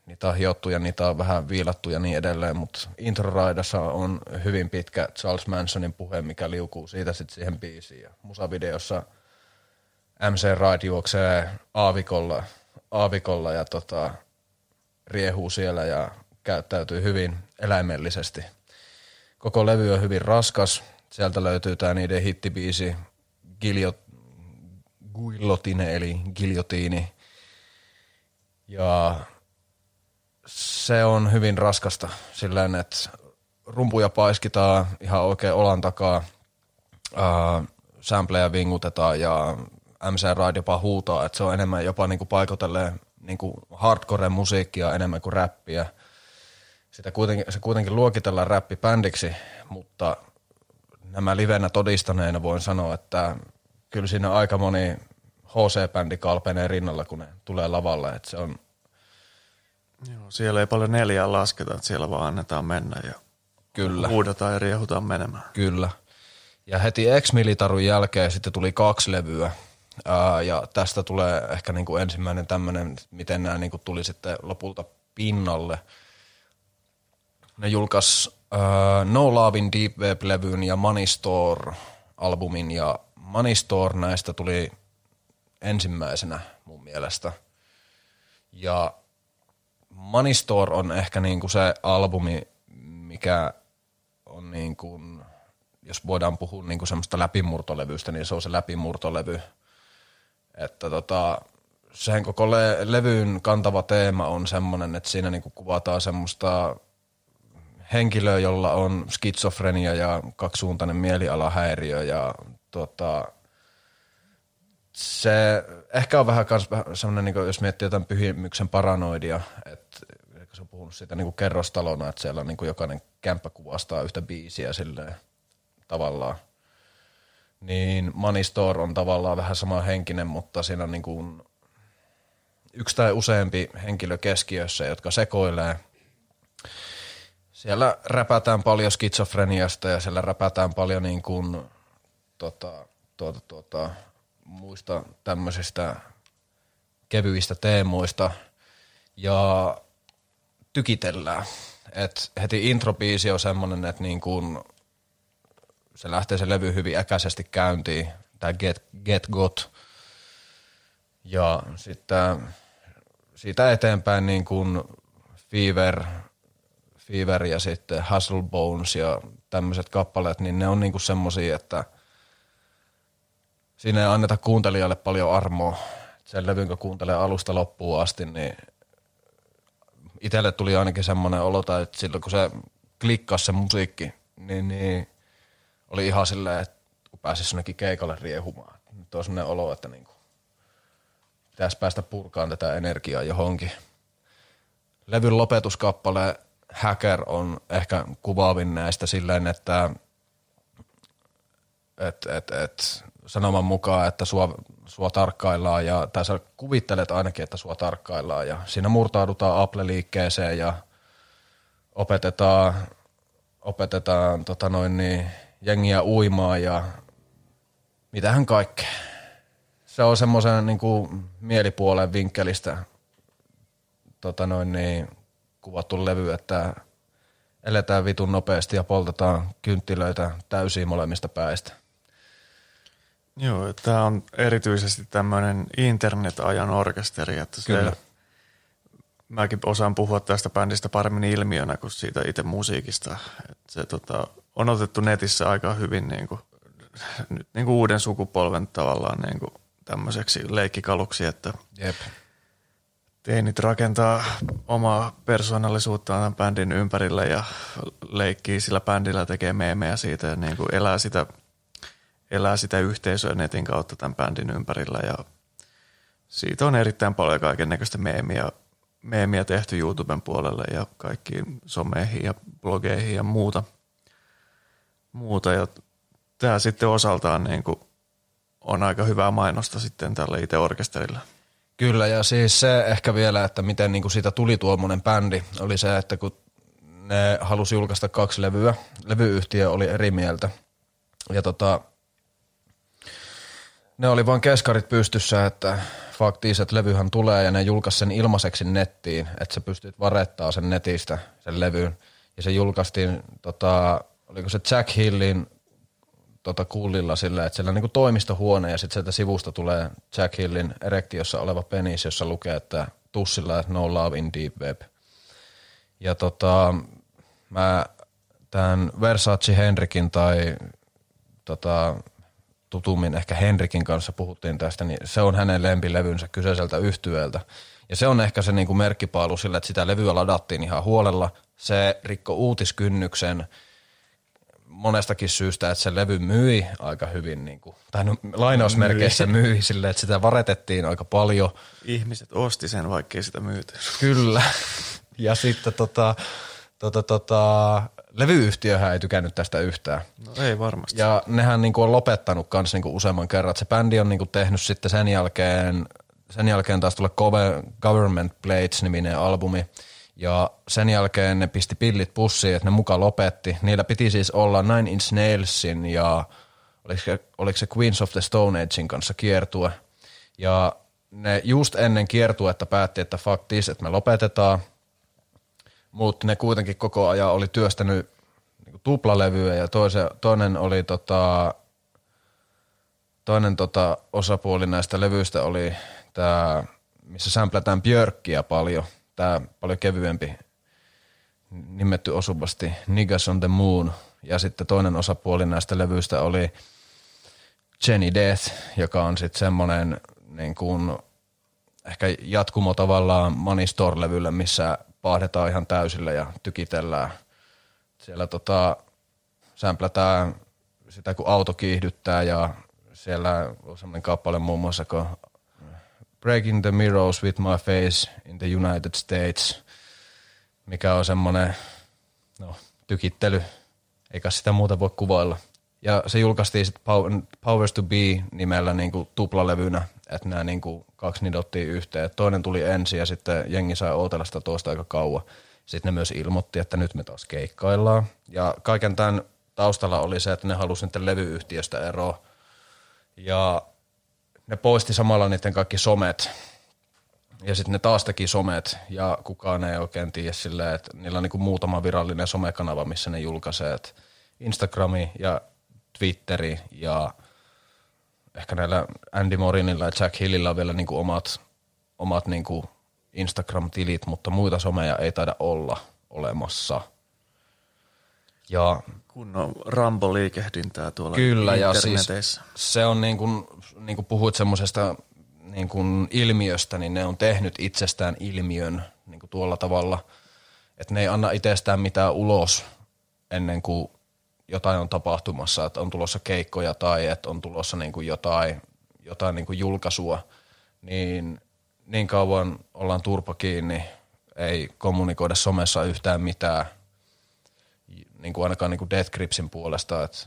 B: niitä on hiottu ja niitä on vähän viilattu ja niin edelleen, mutta introraidassa on hyvin pitkä Charles Mansonin puhe, mikä liukuu siitä sitten siihen biisiin. Ja musavideossa MC Ride juoksee aavikolla, aavikolla ja tota, riehuu siellä ja käyttäytyy hyvin eläimellisesti. Koko levy on hyvin raskas. Sieltä löytyy tämä niiden hittibiisi Giljot, Guillotine eli Giljotiini. Ja se on hyvin raskasta silleen, että rumpuja paiskitaan ihan oikein olan takaa, äh, sampleja vingutetaan ja MC Ride jopa huutaa, että se on enemmän jopa niinku paikotelleen niinku hardcore musiikkia enemmän kuin räppiä. Sitä kuitenkin, se kuitenkin luokitellaan räppibändiksi, mutta nämä livenä todistaneena voin sanoa, että kyllä siinä aika moni HC-bändi kalpenee rinnalla, kun ne tulee lavalle, että se on
C: Joo, siellä ei paljon neljää lasketa, että siellä vaan annetaan mennä ja
B: Kyllä.
C: huudataan ja riehutaan menemään.
B: Kyllä. Ja heti Ex-Militarun jälkeen sitten tuli kaksi levyä. Ää, ja tästä tulee ehkä niin kuin ensimmäinen tämmöinen, miten nämä niin kuin tuli sitten lopulta pinnalle. Ne julkaisi uh, No Love in Deep Web-levyn ja Money Store-albumin ja Money Store näistä tuli ensimmäisenä mun mielestä. Ja Money Store on ehkä niinku se albumi, mikä on niin kuin, jos voidaan puhua niin kuin semmoista läpimurtolevystä, niin se on se läpimurtolevy. Että tota, sen koko le- levyn kantava teema on semmoinen, että siinä niinku kuvataan semmoista henkilöä, jolla on skitsofrenia ja kaksisuuntainen mielialahäiriö ja tota, se ehkä on vähän kans semmoinen, niin jos miettii jotain pyhimyksen paranoidia, että se on puhunut siitä niin kerrostalona, että siellä niin jokainen kämppä kuvastaa yhtä biisiä silleen tavallaan. Niin Money Store on tavallaan vähän sama henkinen, mutta siinä on niin kuin yksi tai useampi henkilö keskiössä, jotka sekoilee. Siellä räpätään paljon skitsofreniasta ja siellä räpätään paljon niin kuin, tota, tuota, tuota, muista tämmöisistä kevyistä teemoista ja tykitellään. Et heti introbiisi on semmoinen, että niin kun se lähtee se levy hyvin äkäisesti käyntiin, tämä Get, Get Got. Ja sitten siitä eteenpäin niin kuin Fever, Fever ja sitten Hustle Bones ja tämmöiset kappaleet, niin ne on niin kuin semmosia, että siinä ei anneta kuuntelijalle paljon armoa. Sen levyn, kun kuuntelee alusta loppuun asti, niin itselle tuli ainakin semmoinen olo, että silloin kun se klikkasi se musiikki, niin, niin oli ihan silleen, että pääsisi jonnekin keikalle riehumaan. Nyt on semmoinen olo, että niinku, pitäisi päästä purkaan tätä energiaa johonkin. Levyn lopetuskappale Hacker on ehkä kuvaavin näistä silleen, että et, et, et, sanoman mukaan, että sua, sua tarkkaillaan, ja, tai sä kuvittelet ainakin, että sua tarkkaillaan, ja siinä murtaudutaan Apple-liikkeeseen ja opetetaan, opetetaan tota noin niin, jengiä uimaan ja mitähän kaikkea. Se on semmoisen niin mielipuolen vinkkelistä tota noin niin, kuvattu levy, että eletään vitun nopeasti ja poltetaan kynttilöitä täysiin molemmista päistä.
C: Joo, tämä on erityisesti tämmöinen internet-ajan orkesteri, että se, Kyllä. mäkin osaan puhua tästä bändistä paremmin ilmiönä kuin siitä itse musiikista. että se tota, on otettu netissä aika hyvin niin kuin, nyt niin kuin uuden sukupolven tavallaan niin kuin tämmöiseksi leikkikaluksi, että Jep. Teinit rakentaa omaa persoonallisuuttaan bändin ympärille ja leikkii sillä bändillä, tekee meemejä siitä ja niin kuin elää sitä, elää sitä yhteisöä netin kautta tämän bändin ympärillä ja siitä on erittäin paljon kaiken näköistä meemiä, meemiä tehty YouTuben puolelle ja kaikkiin someihin ja blogeihin ja muuta – muuta. Ja tämä sitten osaltaan niin kuin on aika hyvää mainosta sitten tällä itse orkesterilla.
B: Kyllä, ja siis se ehkä vielä, että miten niin kuin siitä tuli tuommoinen bändi, oli se, että kun ne halusi julkaista kaksi levyä, levyyhtiö oli eri mieltä. Ja tota, ne oli vain keskarit pystyssä, että faktiiset että levyhän tulee ja ne julkaisi sen ilmaiseksi nettiin, että sä pystyt varettaa sen netistä, sen levyyn. Ja se julkaistiin tota, oliko se Jack Hillin tota kullilla sillä, että siellä on niin toimistohuone ja sitten sieltä sivusta tulee Jack Hillin erektiossa oleva penis, jossa lukee, että tussilla, no love in deep web. Ja tota, mä tämän Versace Henrikin tai tota, tutummin ehkä Henrikin kanssa puhuttiin tästä, niin se on hänen lempilevynsä kyseiseltä yhtyöltä. Ja se on ehkä se niin kuin merkkipaalu sillä, että sitä levyä ladattiin ihan huolella. Se rikko uutiskynnyksen – monestakin syystä, että se levy myi aika hyvin, niin kuin, tai no, lainausmerkeissä myi. myi silleen, että sitä varetettiin aika paljon.
C: Ihmiset osti sen, vaikkei sitä myyty.
B: Kyllä. Ja sitten tota, tota, tota, levyyhtiöhän ei tykännyt tästä yhtään.
C: No ei varmasti.
B: Ja nehän niinku on lopettanut kans niinku useamman kerran. Se bändi on niinku tehnyt sitten sen jälkeen, sen jälkeen taas tulla Government Blades-niminen albumi – ja sen jälkeen ne pisti pillit pussiin, että ne muka lopetti. Niillä piti siis olla Nine Inch Nailsin ja oliko se, oliko se Queens of the Stone Agein kanssa kiertue. Ja ne just ennen kiertuetta päätti, että fuck this, että me lopetetaan. Mutta ne kuitenkin koko ajan oli työstänyt niinku tuplalevyä ja toise, toinen oli tota, toinen tota osapuoli näistä levyistä oli tämä, missä sämplätään Björkkiä paljon, tämä paljon kevyempi nimetty osuvasti Niggas on the Moon. Ja sitten toinen osapuoli näistä levyistä oli Jenny Death, joka on sitten semmoinen niin kuin, ehkä jatkumo tavallaan Money Store-levylle, missä paahdetaan ihan täysillä ja tykitellään. Siellä tota, sämplätään sitä, kun auto kiihdyttää ja siellä on semmoinen kappale muun muassa kuin Breaking the Mirrors with my face in the United States, mikä on semmoinen no, tykittely, eikä sitä muuta voi kuvailla. Ja se julkaistiin sitten Powers to Be nimellä niin kuin tuplalevynä, että nämä niin kuin kaksi nidottiin yhteen. Toinen tuli ensin ja sitten jengi sai ootella sitä toista aika kauan. Sitten ne myös ilmoitti, että nyt me taas keikkaillaan. Ja kaiken tämän taustalla oli se, että ne halusivat sitten levyyhtiöstä eroa. Ja ne poisti samalla niiden kaikki somet. Ja sitten ne taas teki somet ja kukaan ei oikein tiedä silleen, että niillä on niinku muutama virallinen somekanava, missä ne julkaisee. Instagrami ja Twitteri ja ehkä näillä Andy Morinilla ja Jack Hillillä on vielä niinku omat, omat niinku Instagram-tilit, mutta muita someja ei taida olla olemassa. Ja
C: kunnon Rambo-liikehdintää tuolla
B: Kyllä, ja siis se on niin kuin, niin kuin puhuit semmoisesta niin kuin ilmiöstä, niin ne on tehnyt itsestään ilmiön niin kuin tuolla tavalla, että ne ei anna itsestään mitään ulos ennen kuin jotain on tapahtumassa, että on tulossa keikkoja tai että on tulossa niin kuin jotain, jotain niin kuin julkaisua, niin niin kauan ollaan turpa kiinni, ei kommunikoida somessa yhtään mitään – niin kuin ainakaan niin kuin Death Gripsin puolesta, että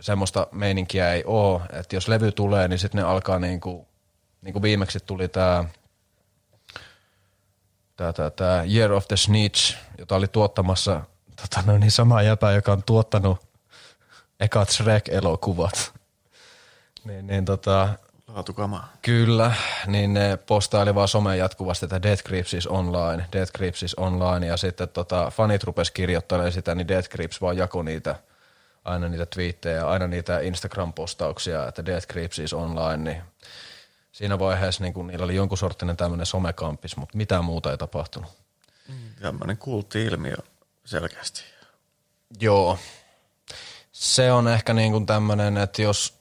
B: semmoista meininkiä ei ole, että jos levy tulee, niin sitten ne alkaa niin kuin, niin kuin viimeksi tuli tämä tää, tää, tää Year of the Snitch, jota oli tuottamassa tota, no niin sama jäpä, joka on tuottanut ekat Shrek-elokuvat. niin, niin tota,
C: Laatukamaa.
B: Kyllä, niin ne postaili vaan someen jatkuvasti, että Death Grips is online, Death Grips is online, ja sitten tota, fanit rupes kirjoittelemaan sitä, niin Death Grips vaan jakoi niitä, aina niitä twiittejä, aina niitä Instagram-postauksia, että Death Grips is online, niin siinä vaiheessa niin kun niillä oli jonkun sorttinen tämmöinen somekampis, mutta mitään muuta ei tapahtunut.
C: Tämmöinen kultti-ilmiö selkeästi.
B: Joo. Se on ehkä niin kuin tämmöinen, että jos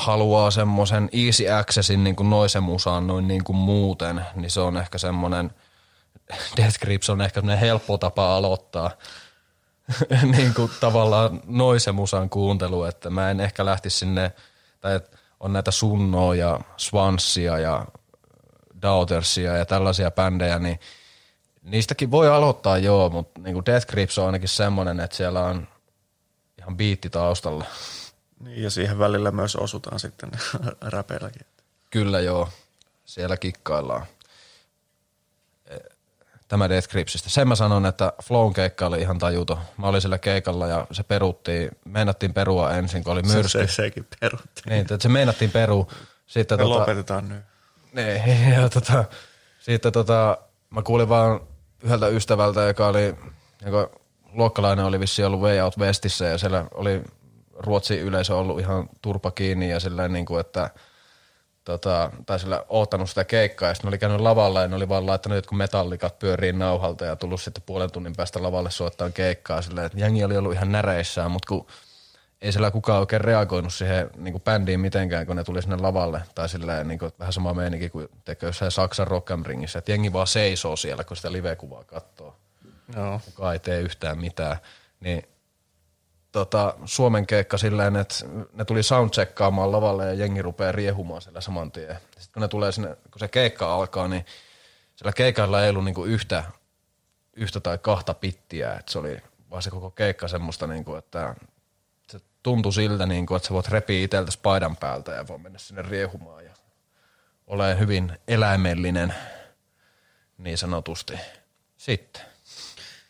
B: haluaa semmoisen easy accessin niin kuin noisen musaan noin niin kuin muuten, niin se on ehkä semmoinen, Death Grips on ehkä semmoinen helppo tapa aloittaa niin kuin tavallaan noisen musan kuuntelu, että mä en ehkä lähtisi sinne, tai on näitä Sunnoa ja Swanssia ja Daughtersia ja tällaisia bändejä, niin niistäkin voi aloittaa joo, mutta niin kuin Death Grips on ainakin semmoinen, että siellä on ihan biitti taustalla.
C: Niin, ja siihen välillä myös osutaan sitten räpeilläkin.
B: Kyllä joo, siellä kikkaillaan. E, tämä Death Gripsistä. Sen mä sanon, että Flown keikka oli ihan tajuto. Mä olin sillä keikalla ja se peruttiin, meinattiin perua ensin, kun oli myrsky.
C: Se, sekin peruttiin.
B: Niin, että se meinattiin peru. Sitten
C: Me tota, lopetetaan nyt.
B: Niin, ja tota, sitten tota, mä kuulin vaan yhdeltä ystävältä, joka oli, joka luokkalainen oli vissi ollut Way Out Westissä ja siellä oli Ruotsin yleisö on ollut ihan turpa kiinni ja silleen niin kuin, että tota, tai sillä oottanut sitä keikkaa ja sitten oli käynyt lavalla ja ne oli vaan laittanut jotkut metallikat pyöriin nauhalta ja tullut sitten puolen tunnin päästä lavalle soittaa keikkaa silleen, että jengi oli ollut ihan näreissään, mutta kun ei siellä kukaan oikein reagoinut siihen niin kuin bändiin mitenkään, kun ne tuli sinne lavalle. Tai silleen niin kuin, vähän sama meininki kuin tekee jossain Saksan Rock Ringissä, että jengi vaan seisoo siellä, kun sitä live-kuvaa katsoo.
C: Joo.
B: Kukaan ei tee yhtään mitään. Niin tota, Suomen keikka silleen, että ne tuli soundcheckkaamaan lavalle ja jengi rupeaa riehumaan siellä saman tien. Sitten kun ne tulee sinne, kun se keikka alkaa, niin sillä keikalla ei ollut niinku yhtä, yhtä tai kahta pittiä, että se oli vaan se koko keikka semmoista, niinku, että se tuntui siltä, niinku, että sä voit repiä itseltä paidan päältä ja voi mennä sinne riehumaan ja ole hyvin eläimellinen niin sanotusti. Sitten.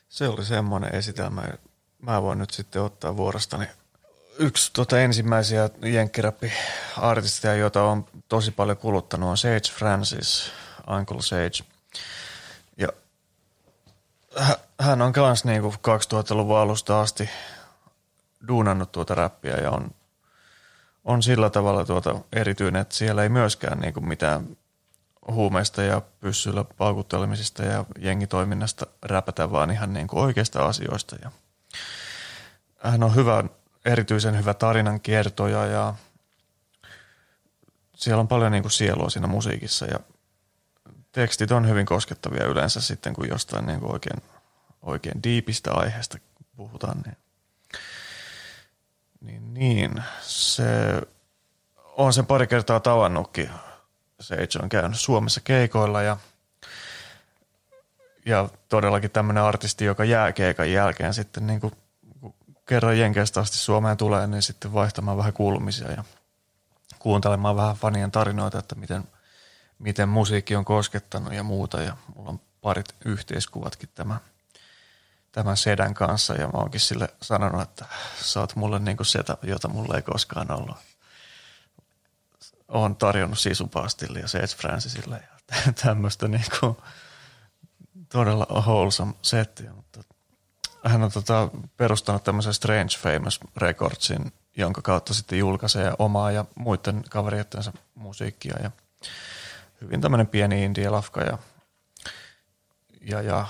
C: Se oli semmoinen esitelmä, mä voin nyt sitten ottaa vuorostani yksi tuota ensimmäisiä jenkkirappi-artisteja, joita on tosi paljon kuluttanut, on Sage Francis, Uncle Sage. Ja hän on myös niinku 2000-luvun alusta asti duunannut tuota räppiä ja on, on sillä tavalla tuota erityinen, että siellä ei myöskään niinku mitään huumeista ja pyssyllä paukuttelemisista ja jengitoiminnasta räpätä, vaan ihan niinku oikeista asioista. Ja hän on hyvä, erityisen hyvä tarinan kertoja ja siellä on paljon niinku sielua siinä musiikissa ja tekstit on hyvin koskettavia yleensä sitten, kun jostain niinku oikein, oikein diipistä aiheesta puhutaan. Niin, niin, niin se on sen pari kertaa tavannutkin. Sage on käynyt Suomessa keikoilla ja, ja todellakin tämmöinen artisti, joka jää keikan jälkeen sitten niin kuin, kerran Jenkeistä asti Suomeen tulee, niin sitten vaihtamaan vähän kuulumisia ja kuuntelemaan vähän fanien tarinoita, että miten, miten musiikki on koskettanut ja muuta. Ja mulla on parit yhteiskuvatkin tämän, tämän sedän kanssa ja mä oonkin sille sanonut, että sä oot mulle niin kuin setä, jota mulla ei koskaan ollut on tarjonnut Sisupastille ja Sage Francisille ja tämmöistä niinku todella wholesome settiä, mutta hän on tota perustanut tämmöisen Strange Famous Recordsin, jonka kautta sitten julkaisee omaa ja muiden kaveriettensa musiikkia ja hyvin tämmöinen pieni indie-lafka ja, ja, ja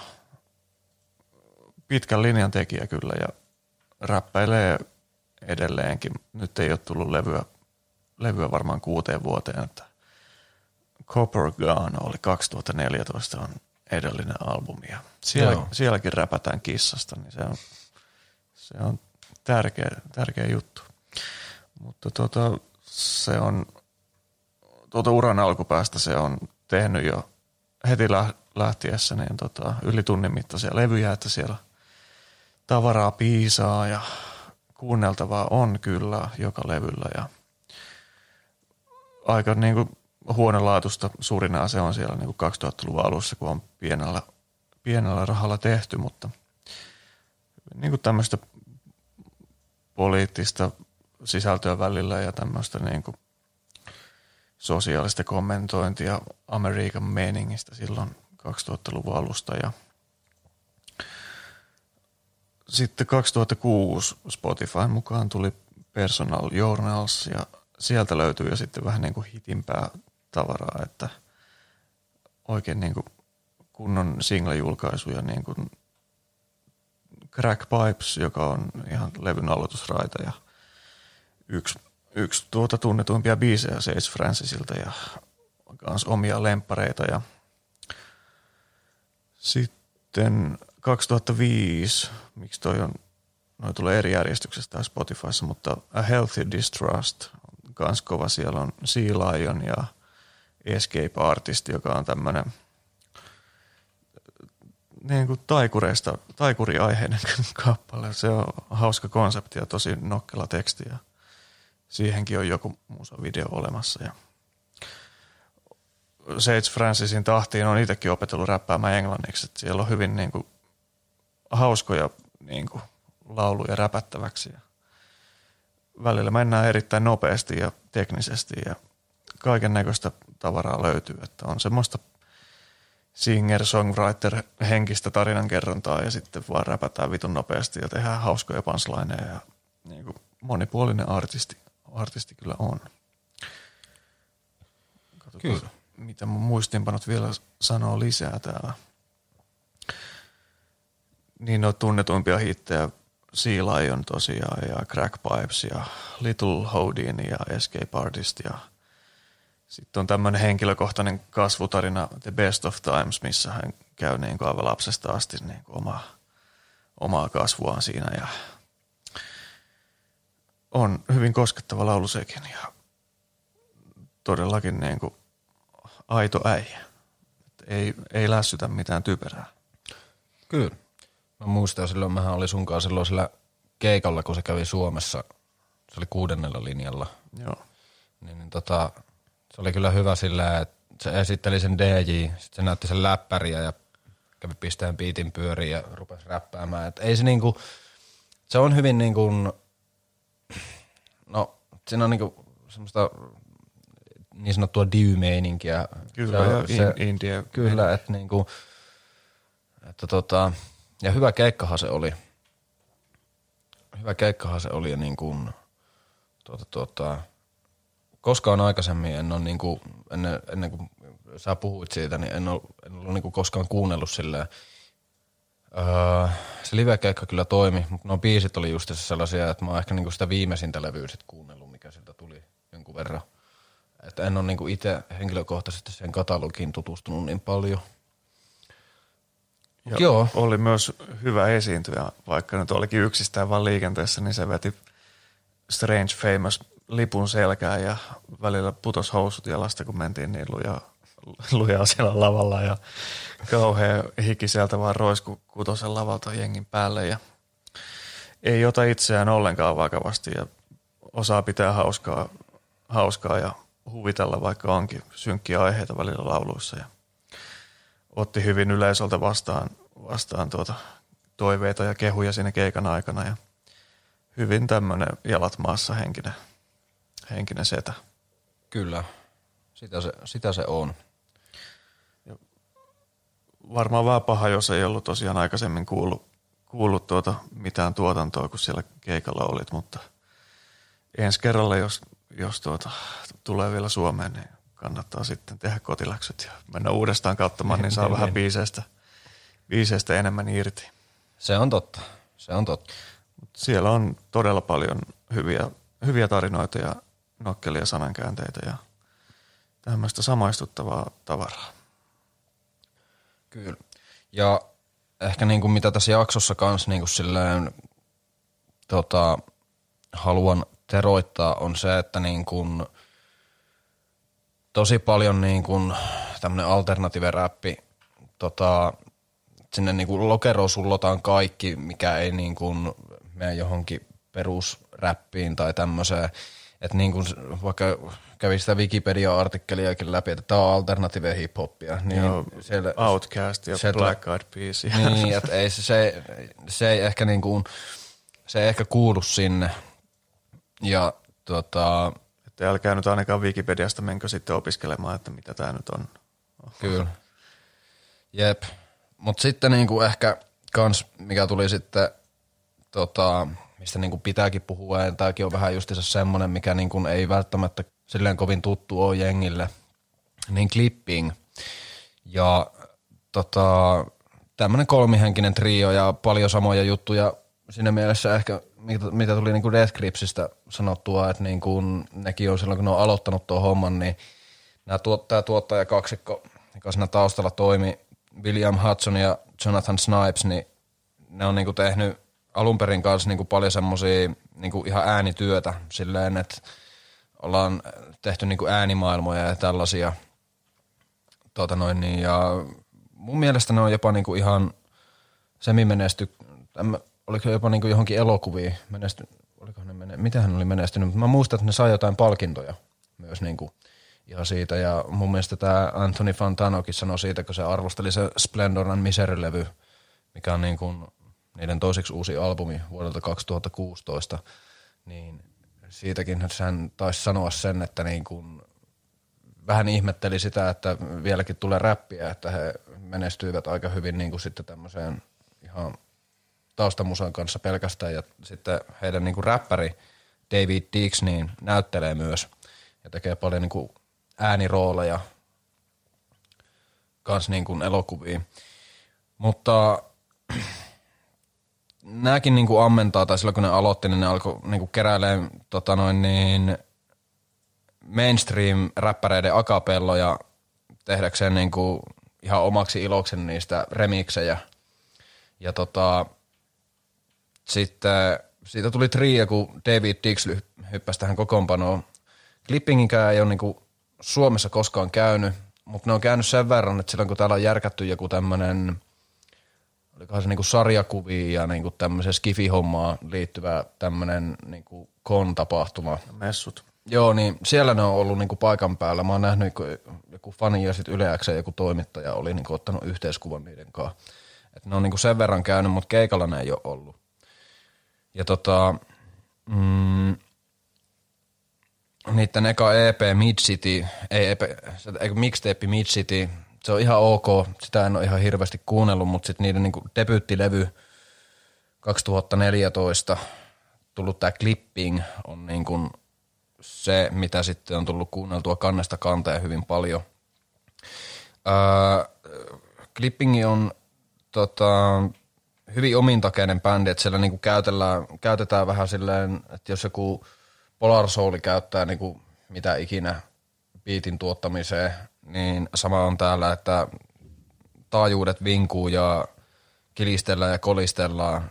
C: pitkän linjan tekijä kyllä ja räppäilee edelleenkin. Nyt ei ole tullut levyä levyä varmaan kuuteen vuoteen, että Copper Gun oli 2014 on edellinen albumi ja siellä, sielläkin räpätään kissasta, niin se on, se on tärkeä, tärkeä juttu. Mutta tota, se on, tuota uran alkupäästä se on tehnyt jo heti lähtiessä niin tota, yli tunnin mittaisia levyjä, että siellä tavaraa piisaa ja kuunneltavaa on kyllä joka levyllä ja – aika niin kuin huonolaatusta suurin se on siellä niin kuin 2000-luvun alussa, kun on pienellä, pienellä rahalla tehty, mutta niin kuin tämmöistä poliittista sisältöä välillä ja tämmöistä niin kuin sosiaalista kommentointia Amerikan meningistä silloin 2000-luvun alusta ja sitten 2006 Spotifyn mukaan tuli Personal Journals ja sieltä löytyy jo sitten vähän niin kuin hitimpää tavaraa, että oikein niin kuin kunnon single-julkaisuja, niin kuin Crack Pipes, joka on ihan levyn aloitusraita ja yksi, yksi tuota tunnetuimpia biisejä Sage Francisilta ja myös omia lempareita ja sitten 2005, miksi toi on, noi tulee eri järjestyksessä Spotifyssa, mutta A Healthy Distrust kans kova. Siellä on Sea Lion ja Escape Artist, joka on tämmöinen niin kuin taikureista, taikuriaiheinen kappale. Se on hauska konsepti ja tosi nokkela teksti ja siihenkin on joku muusa video olemassa. Ja Sage Francisin tahtiin on itsekin opetellut räppäämään englanniksi. Että siellä on hyvin niin kuin, hauskoja niin kuin, lauluja räpättäväksi. Ja välillä mennään erittäin nopeasti ja teknisesti ja kaiken näköistä tavaraa löytyy, että on semmoista singer-songwriter henkistä tarinankerrontaa ja sitten vaan räpätään vitun nopeasti ja tehdään hauskoja punchlineja ja niin kuin monipuolinen artisti, artisti kyllä on. Katsotaan, kyllä. mitä mun muistinpanot vielä sanoo lisää täällä. Niin on tunnetuimpia hittejä Sea Lion tosiaan ja Crack Pipes ja Little Houdin ja Escape Artist ja sitten on tämmöinen henkilökohtainen kasvutarina The Best of Times, missä hän käy niin kuin aivan lapsesta asti niin kuin oma, omaa kasvuaan siinä ja on hyvin koskettava laulu sekin ja todellakin niin kuin aito äijä. Ei, ei lässytä mitään typerää.
B: Kyllä. Mä muistan silloin, mähän oli sunkaan silloin sillä keikalla, kun se kävi Suomessa. Se oli kuudennella linjalla.
C: Joo.
B: Niin, niin tota, se oli kyllä hyvä sillä, että se esitteli sen DJ, sitten se näytti sen läppäriä ja kävi pisteen biitin pyöriin ja rupesi räppäämään. Et ei se niinku, se on hyvin niinku, no siinä on niinku semmoista niin sanottua diy-meininkiä.
C: Kyllä,
B: se,
C: ja
B: se,
C: in, India.
B: Kyllä, että niinku, että tota, ja hyvä keikkahan se oli. Hyvä keikkahan se oli ja niin kuin, tuota, tuota, koskaan aikaisemmin en ole niin kuin, ennen, ennen kuin sä puhuit siitä, niin en ole, en ole niin kuin koskaan kuunnellut silleen. Öö, se live-keikka kyllä toimi, mutta nuo biisit oli just sellaisia, että mä oon ehkä niin kuin sitä viimeisintä levyä sit kuunnellut, mikä sieltä tuli jonkun verran. Että en ole niin kuin itse henkilökohtaisesti sen katalogiin tutustunut niin paljon.
C: Ja
B: Joo.
C: Oli myös hyvä esiintyjä, vaikka nyt olikin yksistään vaan liikenteessä, niin se veti Strange Famous lipun selkään ja välillä putos housut jalasta, kun mentiin niin lujaa, lujaa siellä lavalla ja kauhea hiki sieltä vaan roisku kutosen lavalta jengin päälle ja ei ota itseään ollenkaan vakavasti ja osaa pitää hauskaa, hauskaa ja huvitella, vaikka onkin synkkiä aiheita välillä lauluissa ja otti hyvin yleisöltä vastaan, vastaan tuota toiveita ja kehuja siinä keikan aikana ja hyvin tämmöinen jalat maassa henkinen, henkinen setä.
B: Kyllä, sitä se, sitä se on.
C: Varmaan vähän paha, jos ei ollut tosiaan aikaisemmin kuullut, kuullut tuota mitään tuotantoa, kun siellä keikalla olit, mutta ensi kerralla, jos, jos tuota, tulee vielä Suomeen, niin kannattaa sitten tehdä kotiläksyt ja mennä uudestaan katsomaan, niin saa vähän biiseistä, biiseistä enemmän irti.
B: Se on totta, se on totta.
C: Siellä on todella paljon hyviä, hyviä tarinoita ja nokkelia sanankäänteitä ja tämmöistä samaistuttavaa tavaraa.
B: Kyllä. Ja ehkä niin kuin mitä tässä jaksossa kanssa niin kuin silleen, tota, haluan teroittaa on se, että niin kuin, tosi paljon niin kuin tämmöinen alternative räppi, tota, sinne niin kuin lokeroon sullotaan kaikki, mikä ei niin kuin mene johonkin perusräppiin tai tämmöiseen. Että niin kuin vaikka kävi sitä Wikipedia-artikkeliakin läpi, että tämä on alternative hip-hoppia. Niin
C: Joo,
B: siellä,
C: Outcast ja
B: sieltä-
C: Black Eyed Peas. Ja
B: niin, että ei se, se, se ei ehkä niin kuin, se ei ehkä kuulu sinne. Ja tota,
C: Että älkää nyt ainakaan Wikipediasta menkö sitten opiskelemaan, että mitä tämä nyt on.
B: Kyllä. Jep. Mutta sitten niinku ehkä kans, mikä tuli sitten, tota, mistä niinku pitääkin puhua, ja tämäkin on vähän justiinsa semmoinen, mikä niinku ei välttämättä silleen kovin tuttu ole jengille, niin clipping. Ja tota, tämmöinen kolmihenkinen trio ja paljon samoja juttuja siinä mielessä ehkä, mitä, mitä tuli niinku Death Gripsistä sanottua, että niinku nekin on silloin, kun ne on aloittanut tuon homman, niin nämä tuottaja tuottaja kaksikko, joka siinä taustalla toimi, William Hudson ja Jonathan Snipes, niin ne on niinku tehnyt alun perin kanssa niinku paljon semmosia niinku ihan äänityötä silleen, että ollaan tehty niinku äänimaailmoja ja tällaisia. Tota noin, niin, ja mun mielestä ne on jopa niinku ihan semi-menesty, oliko jopa niinku johonkin elokuviin menesty, olikohan ne mene, mitähän oli menestynyt, mutta mä muistan, että ne sai jotain palkintoja myös niinku ihan siitä, ja mun mielestä tämä Anthony Fantanokin sanoi siitä, kun se arvosteli se Splendor and Misery-levy, mikä on niinku niiden toiseksi uusi albumi vuodelta 2016, niin siitäkin hän taisi sanoa sen, että niin kuin vähän ihmetteli sitä, että vieläkin tulee räppiä, että he menestyivät aika hyvin niin kuin sitten tämmöiseen ihan taustamusan kanssa pelkästään ja sitten heidän niin kuin räppäri David Dix niin näyttelee myös ja tekee paljon niin kuin äänirooleja kans niin kuin elokuviin. Mutta nämäkin niinku ammentaa, tai silloin kun ne aloitti, niin ne alkoi niinku keräilemään tota noin niin, mainstream-räppäreiden akapelloja tehdäkseen niinku ihan omaksi iloksen niistä remiksejä. Ja tota, sitten siitä tuli trio, kun David Dix hyppäsi tähän kokoonpanoon. Clippinginkään ei ole niinku Suomessa koskaan käynyt, mutta ne on käynyt sen verran, että silloin kun täällä on järkätty joku tämmöinen olikohan se niinku sarjakuviin ja niinku tämmöiseen skifi-hommaan liittyvä tämmöinen niinku kon-tapahtuma.
C: Messut.
B: Joo, niin siellä ne on ollut niinku paikan päällä. Mä oon nähnyt, kun joku fani ja sitten Yle X:n joku toimittaja oli niinku ottanut yhteiskuvan niiden kanssa. Et ne on niinku sen verran käynyt, mutta keikalla ne ei ole ollut. Ja tota, mm, niiden eka EP Mid City, ei EP, se- eikö mixtape Mid City, se on ihan ok, sitä en ole ihan hirveästi kuunnellut, mutta sitten niiden niinku debyyttilevy 2014 tullut tämä Clipping on niinku se, mitä sitten on tullut kuunneltua kannesta kanteen hyvin paljon. Öö, Clipping on tota, hyvin omintakeinen bändi, että siellä niinku käytetään vähän silleen, että jos joku Polar Soul käyttää niinku mitä ikinä biitin tuottamiseen, niin sama on täällä, että taajuudet vinkuu ja kilistellään ja kolistellaan,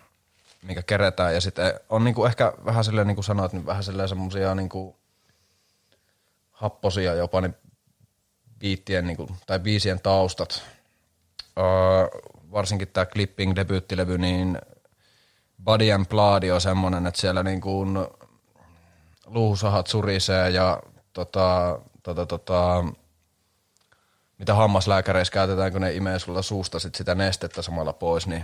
B: mikä kerätään. Ja sitten on niinku ehkä vähän silleen, niin kuin sanoit, niin vähän silleen semmosia niinku happosia jopa niin biittien niinku, tai biisien taustat. Öö, varsinkin tämä Clipping debyyttilevy, niin Body and Blood on semmonen, että siellä niinku luusahat surisee ja tota, tota, tota, mitä hammaslääkäreissä käytetään, kun ne imee sulla suusta sit sitä nestettä samalla pois, niin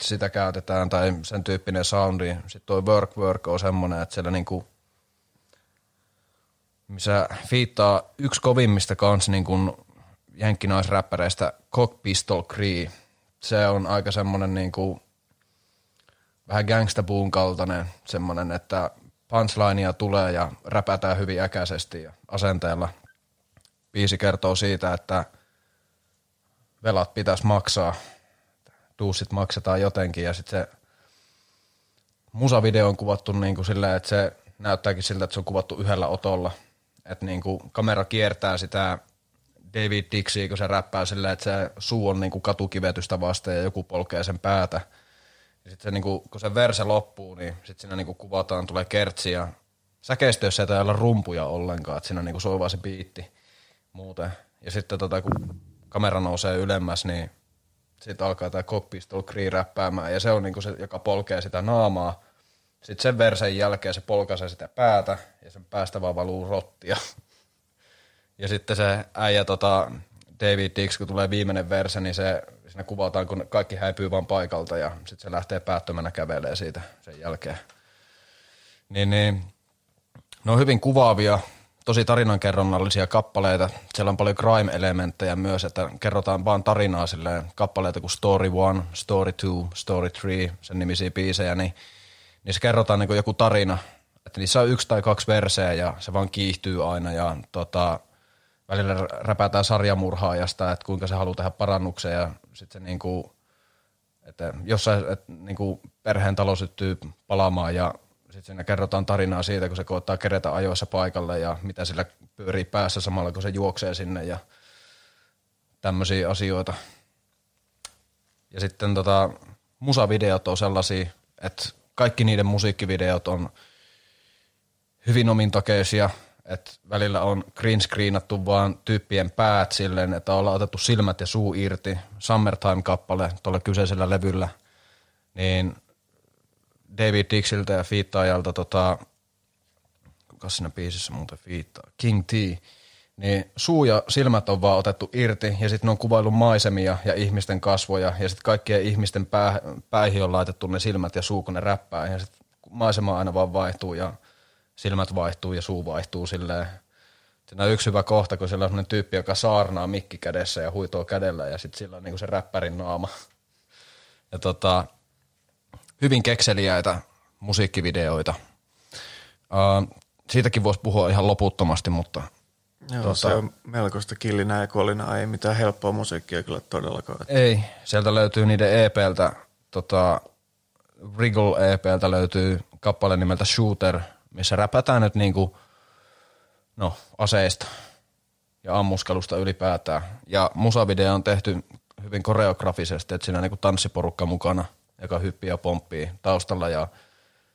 B: sitä käytetään, tai sen tyyppinen soundi. Sitten tuo Work Work on semmoinen, että siellä niinku, missä fiittaa yksi kovimmista kans niinku jenkkinaisräppäreistä Cock Pistol Cree. Se on aika semmonen niinku, vähän gangsta boon kaltainen semmonen, että punchlinea tulee ja räpätään hyvin äkäisesti ja asenteella. Biisi kertoo siitä, että velat pitäisi maksaa, duussit maksetaan jotenkin ja sitten se musavideo on kuvattu niin kuin silleen, että se näyttääkin siltä, että se on kuvattu yhdellä otolla. Että niin kuin kamera kiertää sitä David Dixia, kun se räppää silleen, että se suu on niin kuin katukivetystä vasten ja joku polkee sen päätä. Ja sitten se, niinku, kun se verse loppuu, niin sitten siinä niinku kuvataan, tulee kertsi ja säkeistössä ei rumpuja ollenkaan, että siinä niinku soi vaan se biitti muuten. Ja sitten tota, kun kamera nousee ylemmäs, niin sitten alkaa tämä Cree räppäämään ja se on niinku se, joka polkee sitä naamaa. Sitten sen versen jälkeen se polkaisee sitä päätä ja sen päästä vaan valuu rottia. Ja sitten se äijä tota, David Dix, kun tulee viimeinen verse, niin se siinä kuvataan, kun kaikki häipyy vaan paikalta ja sitten se lähtee päättömänä kävelee siitä sen jälkeen. Niin, niin ne on hyvin kuvaavia, tosi tarinankerronnallisia kappaleita. Siellä on paljon crime-elementtejä myös, että kerrotaan vaan tarinaa silleen, kappaleita kuin Story One, Story Two, Story Three, sen nimisiä biisejä, niin niissä kerrotaan niin joku tarina, että niissä on yksi tai kaksi verseä ja se vaan kiihtyy aina ja tota, välillä räpätään sarjamurhaajasta, että kuinka se haluaa tehdä parannuksen ja sitten se niinku, että jossain että niinku perheen talo syttyy palaamaan ja sitten siinä kerrotaan tarinaa siitä, kun se koottaa kerätä ajoissa paikalle ja mitä sillä pyörii päässä samalla, kun se juoksee sinne ja tämmöisiä asioita. Ja sitten tota, musavideot on sellaisia, että kaikki niiden musiikkivideot on hyvin omintakeisia, että välillä on green screenattu vaan tyyppien päät silleen, että ollaan otettu silmät ja suu irti. Summertime-kappale tuolla kyseisellä levyllä, niin David Dixiltä ja fiittaajalta, tota, kuka siinä biisissä muuten fiittaa, King T, niin suu ja silmät on vaan otettu irti ja sitten ne on kuvaillut maisemia ja ihmisten kasvoja ja sitten kaikkien ihmisten pää, päihin on laitettu ne silmät ja suu, kun ne räppää ja sitten maisema aina vaan vaihtuu ja silmät vaihtuu ja suu vaihtuu silleen. Siinä on yksi hyvä kohta, kun siellä on sellainen tyyppi, joka saarnaa mikki kädessä ja huitoo kädellä ja sitten sillä on niinku se räppärin naama. Ja tota, hyvin kekseliäitä musiikkivideoita. Uh, siitäkin voisi puhua ihan loputtomasti, mutta
C: Joo,
B: Tota-
C: se on melkoista killinää ja kolinaa, ei mitään helppoa musiikkia kyllä todellakaan.
B: ei. Sieltä löytyy niiden EPltä, tota, Wriggle EPltä löytyy kappale nimeltä Shooter, missä räpätään nyt niinku, no, aseista ja ammuskelusta ylipäätään. Ja musavideo on tehty hyvin koreografisesti, että siinä on niinku tanssiporukka mukana, joka hyppii ja pomppii taustalla ja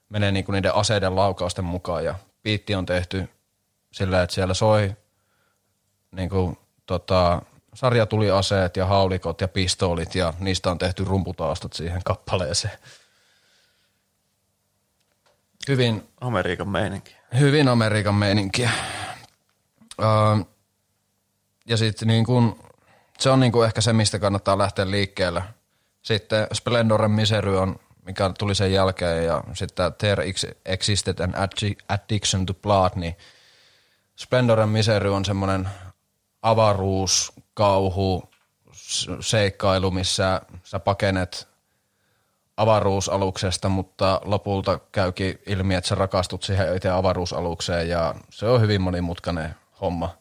B: menee niinku niiden aseiden laukausten mukaan. Ja biitti on tehty sillä, että siellä soi niinku, tota, sarja tuli aseet ja haulikot ja pistoolit ja niistä on tehty rumputaustat siihen kappaleeseen. Hyvin
C: Amerikan meininki.
B: Hyvin Amerikan meininkiä. Öö, ja sitten niin kun, se on niin kun ehkä se, mistä kannattaa lähteä liikkeelle. Sitten Splendoren Misery on mikä tuli sen jälkeen, ja sitten There Existed an Addiction to Blood, niin Splendor and Misery on semmoinen avaruus, kauhu, seikkailu, missä sä pakenet avaruusaluksesta, mutta lopulta käykin ilmi, että sä rakastut siihen itse avaruusalukseen ja se on hyvin monimutkainen homma.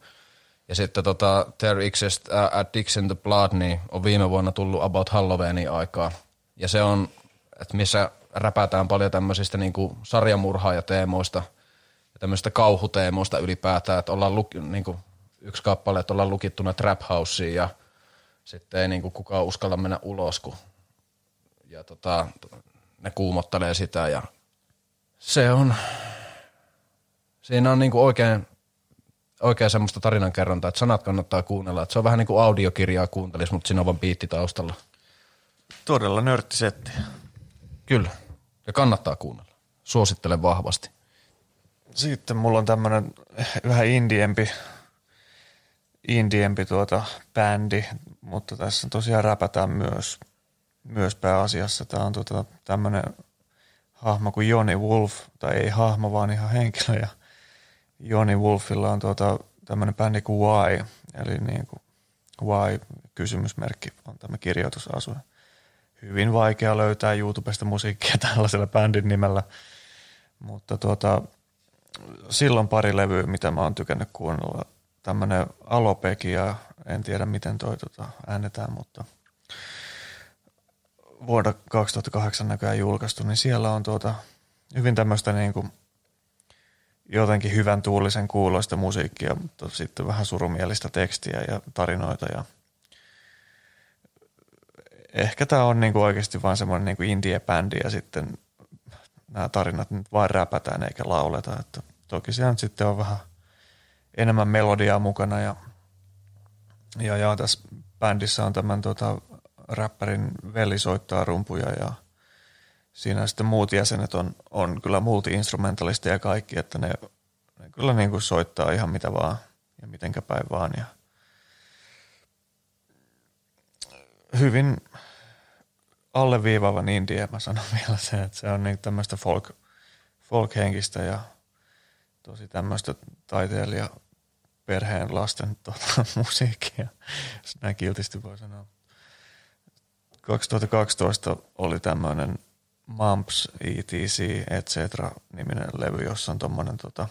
B: Ja sitten tota, There Exists uh, Addiction to Blood niin on viime vuonna tullut About Halloweenin aikaa. Ja se on, että missä räpätään paljon tämmöisistä niinku sarjamurhaajateemoista ja tämmöisistä kauhuteemoista ylipäätään, että ollaan luk, niinku, yksi kappale, että ollaan lukittuna Trap Houseen ja sitten ei niinku kukaan uskalla mennä ulos, kun ja tota, ne kuumottelee sitä ja se on, siinä on niinku oikein, oikein semmoista tarinankerrontaa, että sanat kannattaa kuunnella. Että se on vähän niin kuin audiokirjaa kuuntelis, mutta siinä on vaan biitti taustalla.
C: Todella nörttisetti.
B: Kyllä, ja kannattaa kuunnella. Suosittelen vahvasti.
C: Sitten mulla on tämmönen vähän indiempi, indiempi tuota bändi, mutta tässä tosiaan räpätään myös – myös pääasiassa. Tämä on tota, tämmöinen hahmo kuin Joni Wolf, tai ei hahmo, vaan ihan henkilö. Ja Joni Wolfilla on tuota, tämmöinen bändi kuin Why, eli niin kuin Why kysymysmerkki on tämä kirjoitusasu. Hyvin vaikea löytää YouTubesta musiikkia tällaisella bändin nimellä, mutta tuota, silloin pari levyä, mitä mä oon tykännyt kuunnella. Tämmöinen Alopekia, en tiedä miten toi tota, äänetään, mutta – vuonna 2008 näköjään julkaistu, niin siellä on tuota, hyvin tämmöistä niin kuin jotenkin hyvän tuulisen kuuloista musiikkia, mutta sitten vähän surumielistä tekstiä ja tarinoita. Ja ehkä tämä on niin kuin oikeasti vain semmoinen niin kuin indie-bändi ja sitten nämä tarinat nyt vain räpätään eikä lauleta. Että toki siellä sitten on vähän enemmän melodiaa mukana ja, ja, ja tässä bändissä on tämän tota, räppärin veli soittaa rumpuja ja siinä sitten muut jäsenet on, on kyllä multi-instrumentalisteja kaikki, että ne, ne kyllä niin kuin soittaa ihan mitä vaan ja mitenkä päin vaan. Ja hyvin alleviivaavan indie, mä sanon vielä sen, että se on niin tämmöistä folk, folk-henkistä ja tosi tämmöistä taiteilija perheen lasten tuota, musiikkia, jos näin kiltisti voi sanoa. 2012 oli tämmöinen Mumps, ETC, etc. niminen levy, jossa on tuommoinen tota,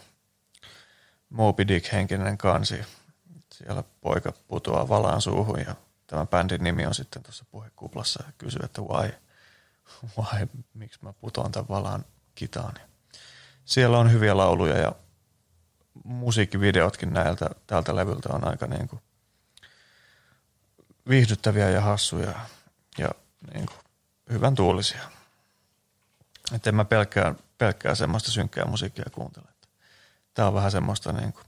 C: Moby Dick-henkinen kansi. Siellä poika putoaa valaan suuhun ja tämä bändin nimi on sitten tuossa puhekuplassa ja kysyy, että why, why, miksi mä putoan tämän valaan kitaani. Siellä on hyviä lauluja ja musiikkivideotkin näiltä, tältä levyltä on aika niin kuin viihdyttäviä ja hassuja ja niin kuin, hyvän tuulisia. Että en mä pelkkää, pelkkää semmoista synkkää musiikkia kuuntele. Tämä on vähän semmoista niin kuin,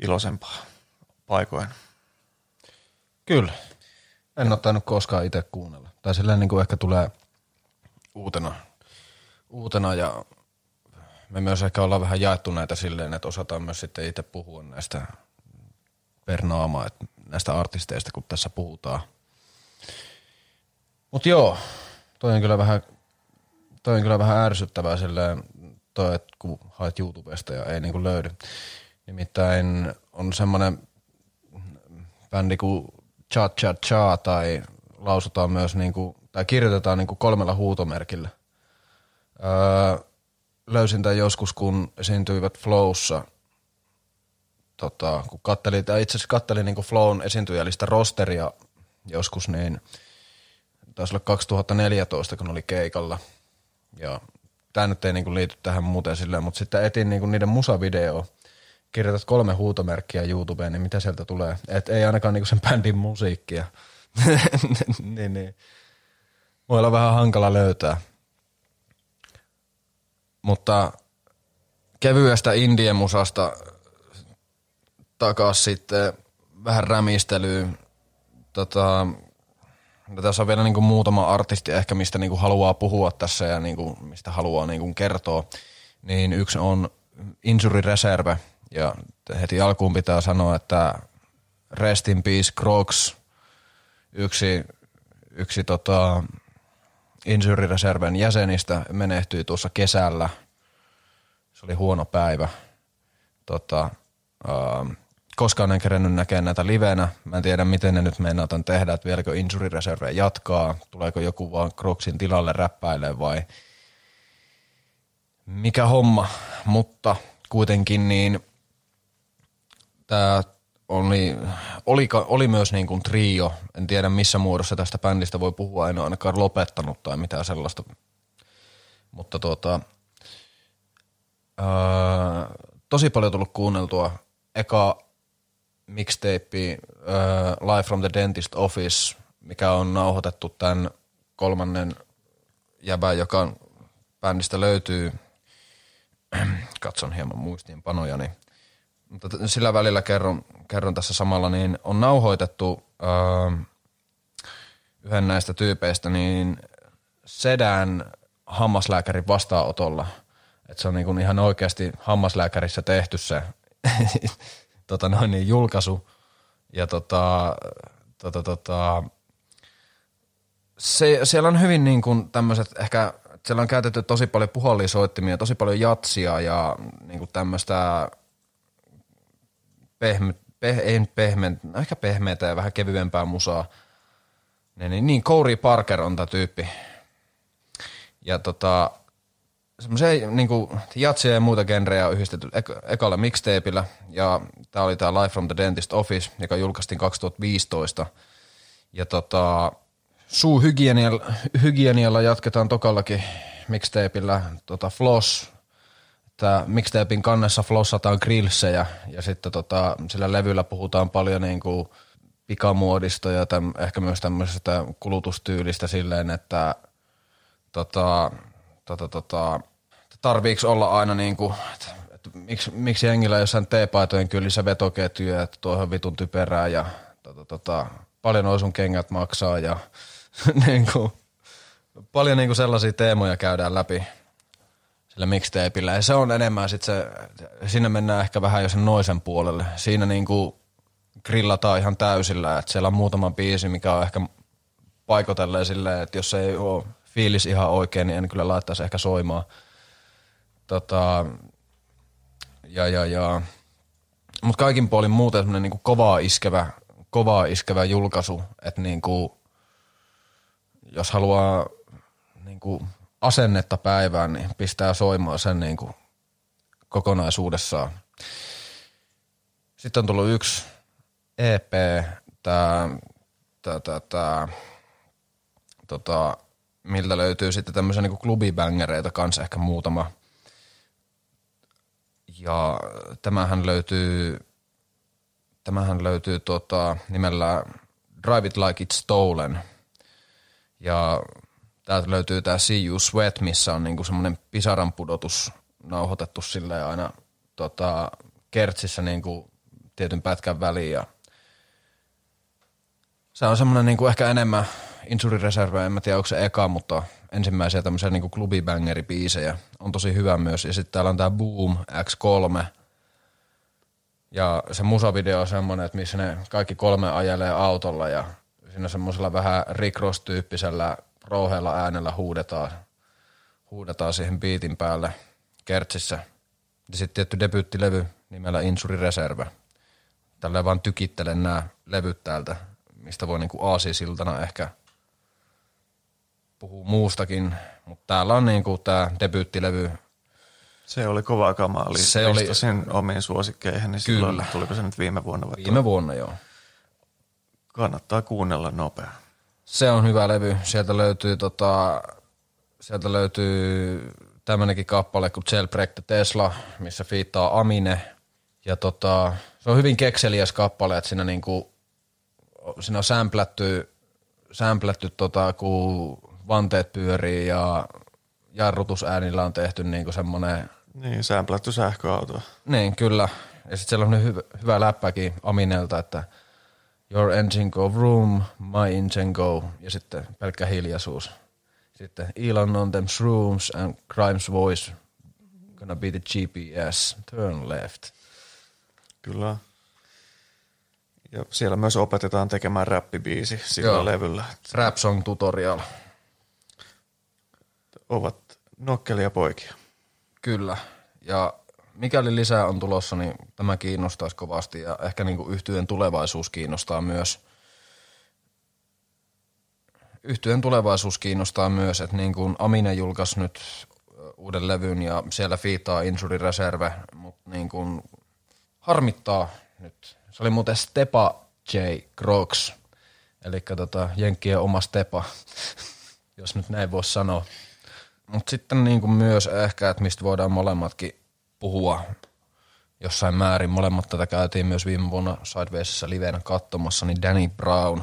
C: iloisempaa paikoin.
B: Kyllä. En ole tainnut koskaan itse kuunnella. Tai silleen niin kuin ehkä tulee uutena, uutena ja me myös ehkä ollaan vähän jaettu näitä silleen, että osataan myös sitten itse puhua näistä per naama, että näistä artisteista, kun tässä puhutaan – Mut joo, toi on kyllä vähän, toi on kyllä vähän ärsyttävää silleen, toi, että kun haet YouTubesta ja ei niinku löydy. Nimittäin on semmonen bändi kuin Cha Cha Cha tai lausutaan myös niinku, tai kirjoitetaan niinku kolmella huutomerkillä. Öö, löysin tämän joskus, kun esiintyivät Flowssa. Tota, kun kattelin, tai itse asiassa kattelin niinku Flown esiintyjälistä rosteria joskus, niin – taisi olla 2014, kun oli keikalla. Ja tämä nyt ei niinku liity tähän muuten silleen, mutta sitten etin niinku niiden musavideo. Kirjoitat kolme huutomerkkiä YouTubeen, niin mitä sieltä tulee? Et ei ainakaan niinku sen bändin musiikkia. niin, niin. Voi olla vähän hankala löytää. Mutta kevyestä indie-musasta takas sitten vähän rämistelyyn. Tota, No, tässä on vielä niin kuin muutama artisti ehkä, mistä niin kuin haluaa puhua tässä ja niin kuin, mistä haluaa niin kuin kertoa. Niin yksi on Injury Reserve ja heti alkuun pitää sanoa, että Rest in Peace Crocs, yksi, yksi tota, Injury Reserven jäsenistä menehtyi tuossa kesällä. Se oli huono päivä. Tota, uh, koskaan en kerennyt näkemään näitä livenä. Mä en tiedä, miten ne nyt meinataan tehdä, että vieläkö Injury Reserve jatkaa, tuleeko joku vaan Crocsin tilalle räppäilee vai mikä homma. Mutta kuitenkin niin tämä oli, oli, oli myös niin kuin trio. En tiedä missä muodossa tästä bändistä voi puhua, en ole ainakaan lopettanut tai mitään sellaista. Mutta tuota, ää, tosi paljon tullut kuunneltua. Eka mixtape uh, Live from the Dentist Office, mikä on nauhoitettu tämän kolmannen jäbän, joka bändistä löytyy. Katson hieman muistiinpanojani. Mutta sillä välillä kerron, kerron tässä samalla, niin on nauhoitettu uh, yhden näistä tyypeistä niin sedän hammaslääkärin vastaanotolla. Että se on niin ihan oikeasti hammaslääkärissä tehty se tota noin, niin julkaisu. Ja tota, tota, tota, se, siellä on hyvin niin kuin tämmöiset ehkä, siellä on käytetty tosi paljon puhallisoittimia, tosi paljon jatsia ja niin kuin tämmöistä pehme, peh, ei pehme, no ehkä pehmeitä ja vähän kevyempää musaa. Niin, niin, niin Corey Parker on tämä tyyppi. Ja tota, semmoisia niinku jatsia ja muita genrejä on yhdistetty ek- ekalla mixtapeillä. Ja tää oli tää Live from the Dentist Office, joka julkaistiin 2015. Ja tota, suuhygienialla hygienialla jatketaan tokallakin mixtapeillä tota Floss, että mixtapein kannessa flossataan grillsejä ja sitten tota, sillä levyllä puhutaan paljon niin kuin pikamuodista ja täm, ehkä myös tämmöisestä kulutustyylistä silleen, että tota, tota, tota, tarviiko olla aina niin kuin, että, että miksi, miksi jengillä jossain teepaitojen kyllissä vetoketjuja, että tuohon vitun typerää ja tota, tota, paljon noin sun kengät maksaa ja niin kuin, paljon niin kuin sellaisia teemoja käydään läpi sillä mixtapeillä. Ja se on enemmän sit se, siinä mennään ehkä vähän jo sen noisen puolelle. Siinä niinku grillataan ihan täysillä, että siellä on muutama biisi, mikä on ehkä paikotelleen silleen, että jos ei ole fiilis ihan oikein, niin en kyllä laittaisi ehkä soimaan. Tota, ja, ja, ja. Mutta kaikin puolin muuten semmoinen niinku kovaa iskevä, kovaa iskevä julkaisu, että niinku, jos haluaa niinku asennetta päivään, niin pistää soimaan sen niin kuin kokonaisuudessaan. Sitten on tullut yksi EP, tää, tää, tää, tää, tota, miltä löytyy sitten tämmöisiä niin klubibängereitä kanssa ehkä muutama. Ja tämähän löytyy, tämähän löytyy tota, nimellä Drive It Like It's Stolen. Ja täältä löytyy tämä See You Sweat, missä on niinku semmoinen pisaran pudotus nauhoitettu sille aina tota, kertsissä niinku tietyn pätkän väliin. Ja se on semmoinen niinku ehkä enemmän Injury Reserve, en mä tiedä onko se eka, mutta ensimmäisiä tämmöisiä niinku klubibangeri-biisejä on tosi hyvä myös. Ja sitten täällä on tämä Boom X3, ja se musavideo on semmoinen, että missä ne kaikki kolme ajelee autolla ja siinä semmoisella vähän Rick Ross-tyyppisellä rouheella äänellä huudetaan, huudetaan siihen biitin päälle kertsissä. Ja sitten tietty debyyttilevy nimellä Insuri Reserve. Tällä vaan tykittelen nämä levyt täältä, mistä voi niinku aasisiltana ehkä puhua muustakin. Mutta täällä on niinku tämä debyyttilevy.
C: Se oli kova kamaa. Se oli sen omiin suosikkeihin, niin Kyllä. silloin tuliko se nyt viime vuonna? Vai
B: viime vuonna, joo.
C: Kannattaa kuunnella nopea.
B: Se on hyvä levy. Sieltä löytyy, tota, sieltä löytyy tämmönenkin kappale kuin Jailbreak the Tesla, missä fiittaa Amine. Ja tota, se on hyvin kekseliäs kappale, että siinä, niinku, siinä on sämplätty, sämplätty tota, kun vanteet pyörii ja jarrutusäänillä on tehty niinku semmoinen...
C: Niin, sämplätty sähköauto.
B: Niin, kyllä. Ja sitten siellä on hyvä, hyvä läppäkin Aminelta, että – Your engine go vroom, my engine go. Ja sitten pelkkä hiljaisuus. Sitten Elon on them shrooms and Crime's voice. Gonna be the GPS. Turn left.
C: Kyllä. Ja siellä myös opetetaan tekemään räppibiisi sillä Joo. levyllä.
B: Rap song tutorial.
C: Ovat nokkelia poikia.
B: Kyllä. Ja mikäli lisää on tulossa, niin tämä kiinnostaisi kovasti ja ehkä niin kuin yhtyeen tulevaisuus kiinnostaa myös. Yhtyeen tulevaisuus kiinnostaa myös, että niin kuin Amine julkaisi nyt uuden levyn ja siellä fiitaa Injury Reserve, mutta niin kuin harmittaa nyt. Se oli muuten Stepa J. Crocs, eli tota, Jenkkien oma Stepa, jos nyt näin voisi sanoa. Mutta sitten niin kuin myös ehkä, että mistä voidaan molemmatkin puhua jossain määrin. Molemmat tätä käytiin myös viime vuonna Sidewaysissa liveenä katsomassa, niin Danny Brown.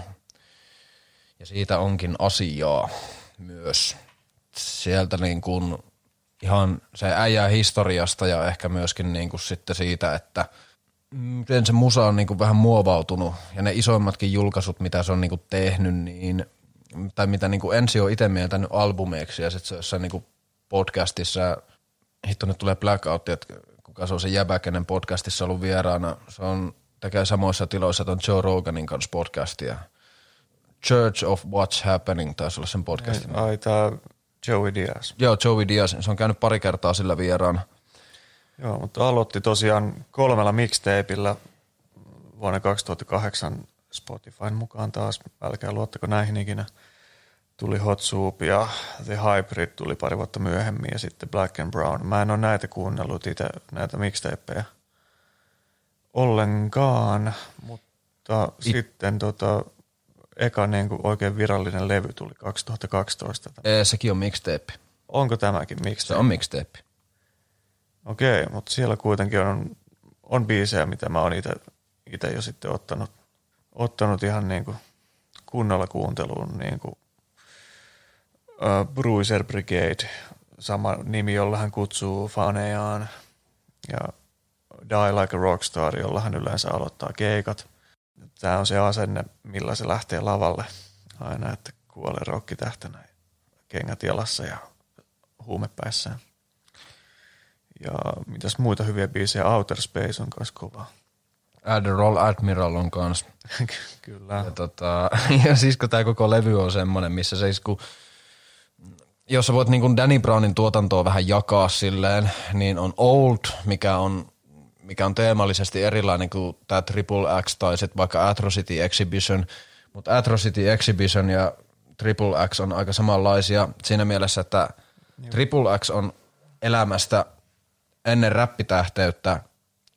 B: Ja siitä onkin asiaa myös. Sieltä niin kuin ihan se äijää historiasta ja ehkä myöskin niin kuin sitten siitä, että miten se musa on niin kuin vähän muovautunut ja ne isoimmatkin julkaisut, mitä se on niin kuin tehnyt, niin tai mitä niin kuin ensi on itse mieltänyt albumeiksi ja sitten se jossain niin kuin podcastissa, hitto nyt tulee blackout, että kuka se on se jäbä, kenen podcastissa ollut vieraana, se on tekee samoissa tiloissa ton Joe Roganin kanssa podcastia. Church of What's Happening taisi olla sen podcastin.
C: Ai tää Joey Diaz.
B: Joo, Joey Diaz, se on käynyt pari kertaa sillä vieraana.
C: Joo, mutta aloitti tosiaan kolmella mixtapeillä vuonna 2008 Spotifyn mukaan taas. Älkää luottako näihin ikinä. Tuli Hot Soup ja The Hybrid tuli pari vuotta myöhemmin ja sitten Black and Brown. Mä en ole näitä kuunnellut itse, näitä mixtapeja ollenkaan, mutta It... sitten tota, eka niin kuin oikein virallinen levy tuli 2012.
B: Ee, sekin on mixtape.
C: Onko tämäkin mixtape?
B: Se on mixtape.
C: Okei, mutta siellä kuitenkin on, on biisejä, mitä mä oon itse jo sitten ottanut, ottanut ihan niin kuin kunnolla kuunteluun. Niin kuin, uh, Bruiser Brigade, sama nimi, jolla hän kutsuu fanejaan. Ja Die Like a Rockstar, jolla hän yleensä aloittaa keikat. Tämä on se asenne, millä se lähtee lavalle aina, että kuolee rokkitähtänä kengät jalassa ja huumepäissään. Ja mitäs muita hyviä biisejä, Outer Space on myös kova.
B: Adderall Admiral on kans.
C: Kyllä.
B: Ja, tota, ja siis kun tää koko levy on semmonen, missä se isku, jos sä voit niin kuin Danny Brownin tuotantoa vähän jakaa silleen, niin on Old, mikä on, mikä on teemallisesti erilainen kuin tämä Triple X tai sitten vaikka Atrocity Exhibition, mutta Atrocity Exhibition ja Triple X on aika samanlaisia siinä mielessä, että Joo. Triple X on elämästä ennen räppitähteyttä,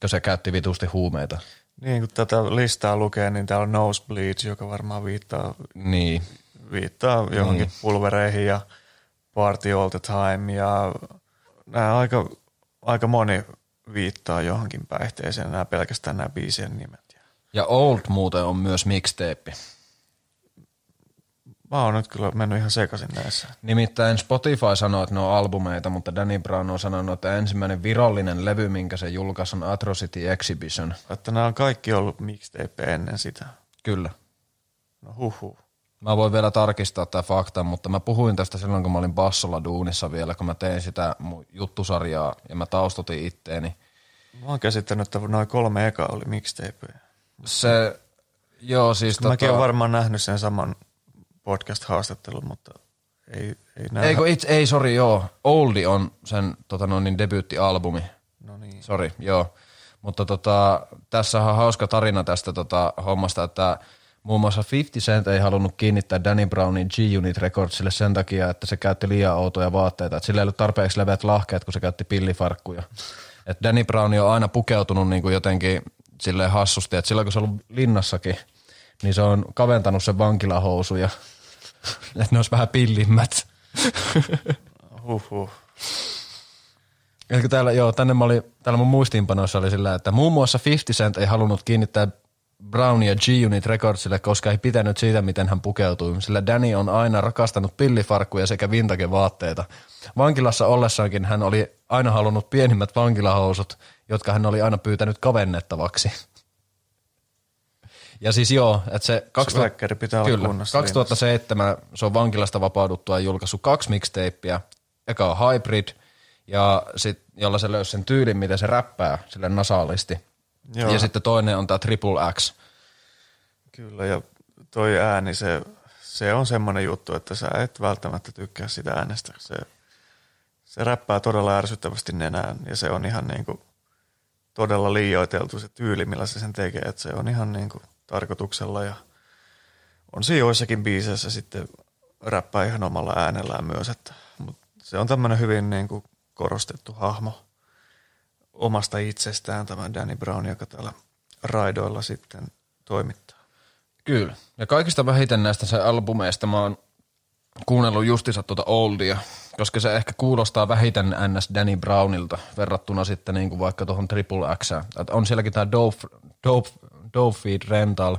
B: kun se käytti vitusti huumeita.
C: Niin, kun tätä listaa lukee, niin täällä on Nosebleed, joka varmaan viittaa,
B: Niin.
C: viittaa johonkin niin. pulvereihin ja Party All the Time ja nämä aika, aika moni viittaa johonkin päihteeseen, nämä pelkästään nämä biisien nimet.
B: Ja Old muuten on myös mixtape.
C: Mä oon nyt kyllä mennyt ihan sekaisin näissä.
B: Nimittäin Spotify sanoo, että ne on albumeita, mutta Danny Brown on sanonut, että ensimmäinen virallinen levy, minkä se julkaisi, on Atrocity Exhibition.
C: Että nämä on kaikki ollut mixtape ennen sitä.
B: Kyllä.
C: No huhu.
B: Mä voin vielä tarkistaa tämä fakta, mutta mä puhuin tästä silloin, kun mä olin Bassolla duunissa vielä, kun mä tein sitä mun juttusarjaa ja mä taustotin itteeni.
C: Mä oon käsittänyt, että noin kolme eka oli mixtapeja.
B: Se, joo siis
C: tota... Mäkin olen varmaan nähnyt sen saman podcast-haastattelun, mutta ei, ei näe.
B: Ei, kun itse, ei, sori, joo. Oldi on sen tota, no, niin debyyttialbumi.
C: No niin.
B: Sori, joo. Mutta tota, tässä on hauska tarina tästä tota, hommasta, että muun muassa 50 Cent ei halunnut kiinnittää Danny Brownin G-Unit Recordsille sen takia, että se käytti liian outoja vaatteita. Että sillä ei ollut tarpeeksi leveät lahkeet, kun se käytti pillifarkkuja. Et Danny Brown on aina pukeutunut niin kuin jotenkin silleen hassusti, että silloin kun se on ollut linnassakin, niin se on kaventanut sen vankilahousuja että ne olisi vähän pillimmät.
C: Huhhuh.
B: Eli täällä, joo, tänne mä oli, täällä mun muistiinpanoissa oli sillä, että muun muassa 50 Cent ei halunnut kiinnittää Brownia G-Unit Recordsille, koska ei pitänyt siitä, miten hän pukeutui. Sillä Danny on aina rakastanut pillifarkkuja sekä vintage-vaatteita. Vankilassa ollessaankin hän oli aina halunnut pienimmät vankilahousut, jotka hän oli aina pyytänyt kavennettavaksi. Ja siis joo, että se...
C: 2000, pitää
B: kyllä,
C: olla kunnossa
B: 2007 se on vankilasta vapauduttua julkaissut kaksi mixtapeä. Eka on Hybrid, ja sit, jolla se löysi sen tyylin, miten se räppää sille nasaalisti. Joo. Ja sitten toinen on tämä Triple X.
C: Kyllä, ja toi ääni, se, se on semmoinen juttu, että sä et välttämättä tykkää sitä äänestä. Se, se räppää todella ärsyttävästi nenään ja se on ihan niin kuin todella liioiteltu se tyyli, millä se sen tekee. Että se on ihan niin kuin tarkoituksella ja on siinä joissakin biiseissä sitten räppää ihan omalla äänellään myös. Että, mutta se on tämmöinen hyvin niin kuin korostettu hahmo omasta itsestään, tämä Danny Brown, joka täällä raidoilla sitten toimittaa.
B: Kyllä. Ja kaikista vähiten näistä se albumeista mä oon kuunnellut justiinsa tuota Oldia, koska se ehkä kuulostaa vähiten NS Danny Brownilta verrattuna sitten niin kuin vaikka tuohon Triple X. On sielläkin tämä Dope, Dope, Dope Feed Rental,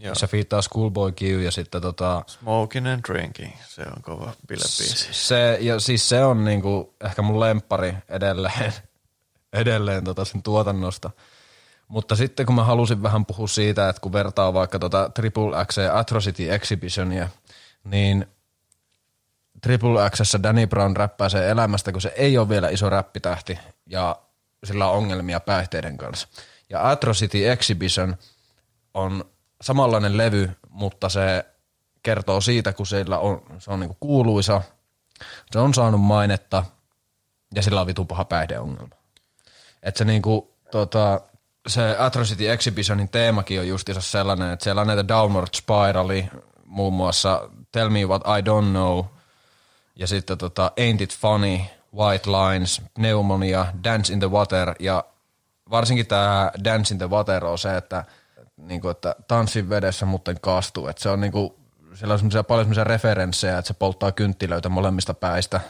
B: Joo. missä fiittaa Schoolboy Q ja sitten tota...
C: Smoking and Drinking, se on kova bilebiisi.
B: Se, ja siis se on niinku ehkä mun lempari edelleen, edelleen tota sen tuotannosta. Mutta sitten kun mä halusin vähän puhua siitä, että kun vertaa vaikka tota Triple X ja Atrocity Exhibitionia, niin Triple Xssä Danny Brown räppää elämästä, kun se ei ole vielä iso räppitähti ja sillä on ongelmia päihteiden kanssa. Ja Atrocity Exhibition on samanlainen levy, mutta se kertoo siitä, kun sillä on, se on niinku kuuluisa, se on saanut mainetta ja sillä on vitun paha päihdeongelma. Että se niinku, tota, se Atrocity Exhibitionin teemakin on justiinsa sellainen, että siellä on näitä downward spirali, muun muassa Tell Me What I Don't Know, ja sitten tota Ain't It Funny, White Lines, Pneumonia, Dance in the Water, ja varsinkin tämä Dance in the Water on se, että, niinku, että tanssin vedessä muuten kastuu, että se on niinku, siellä on paljon semmoisia referenssejä, että se polttaa kynttilöitä molemmista päistä,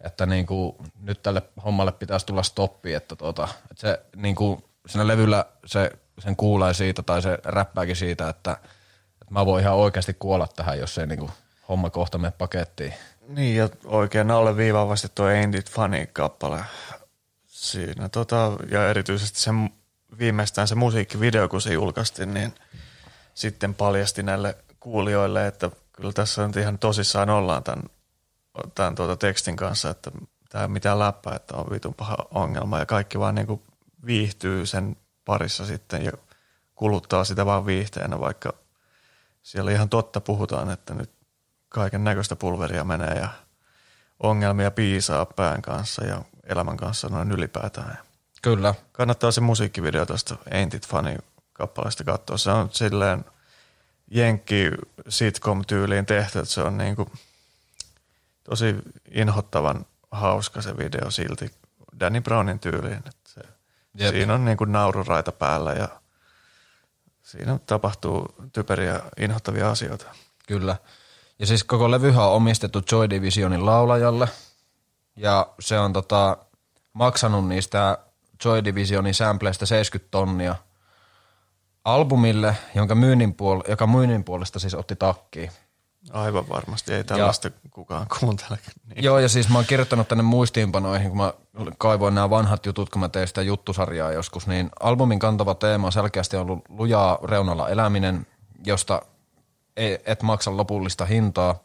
B: että niinku, nyt tälle hommalle pitäisi tulla stoppi, että, tota, että se niinku, siinä levyllä se, sen kuulee siitä tai se räppääkin siitä, että, että mä voin ihan oikeasti kuolla tähän, jos ei niinku homma kohta mene pakettiin.
C: Niin ja oikein alle viivaavasti tuo Ain't It Funny-kappale. Siinä tota, ja erityisesti se viimeistään se musiikkivideo, kun se julkaistiin, niin sitten paljasti näille kuulijoille, että kyllä tässä nyt ihan tosissaan ollaan tämän, tämän tuota tekstin kanssa, että tämä ei mitään läppää, että on vitun paha ongelma ja kaikki vaan niin kuin viihtyy sen parissa sitten ja kuluttaa sitä vaan viihteenä, vaikka siellä ihan totta puhutaan, että nyt kaiken näköistä pulveria menee ja ongelmia piisaa pään kanssa ja elämän kanssa noin ylipäätään.
B: Kyllä.
C: Kannattaa se musiikkivideo tuosta Ain't It Funny kappaleesta katsoa. Se on silleen jenkki sitcom-tyyliin tehty, että se on niinku tosi inhottavan hauska se video silti Danny Brownin tyyliin. Että se Jep. Siinä on niin kuin naururaita päällä ja siinä tapahtuu typeriä inhottavia asioita.
B: Kyllä. Ja siis koko levyhän on omistettu Joy Divisionin laulajalle. Ja se on tota, maksanut niistä Joy Divisionin sampleista 70 tonnia albumille, jonka myynnin puol- joka myynnin puolesta siis otti takkiin.
C: Aivan varmasti, ei tällaista ja, kukaan kuuntele.
B: Niin. Joo, ja siis mä oon kirjoittanut tänne muistiinpanoihin, kun mä kaivoin nämä vanhat jutut, kun mä tein sitä juttusarjaa joskus, niin albumin kantava teema on selkeästi ollut lujaa reunalla eläminen, josta ei, et maksa lopullista hintaa.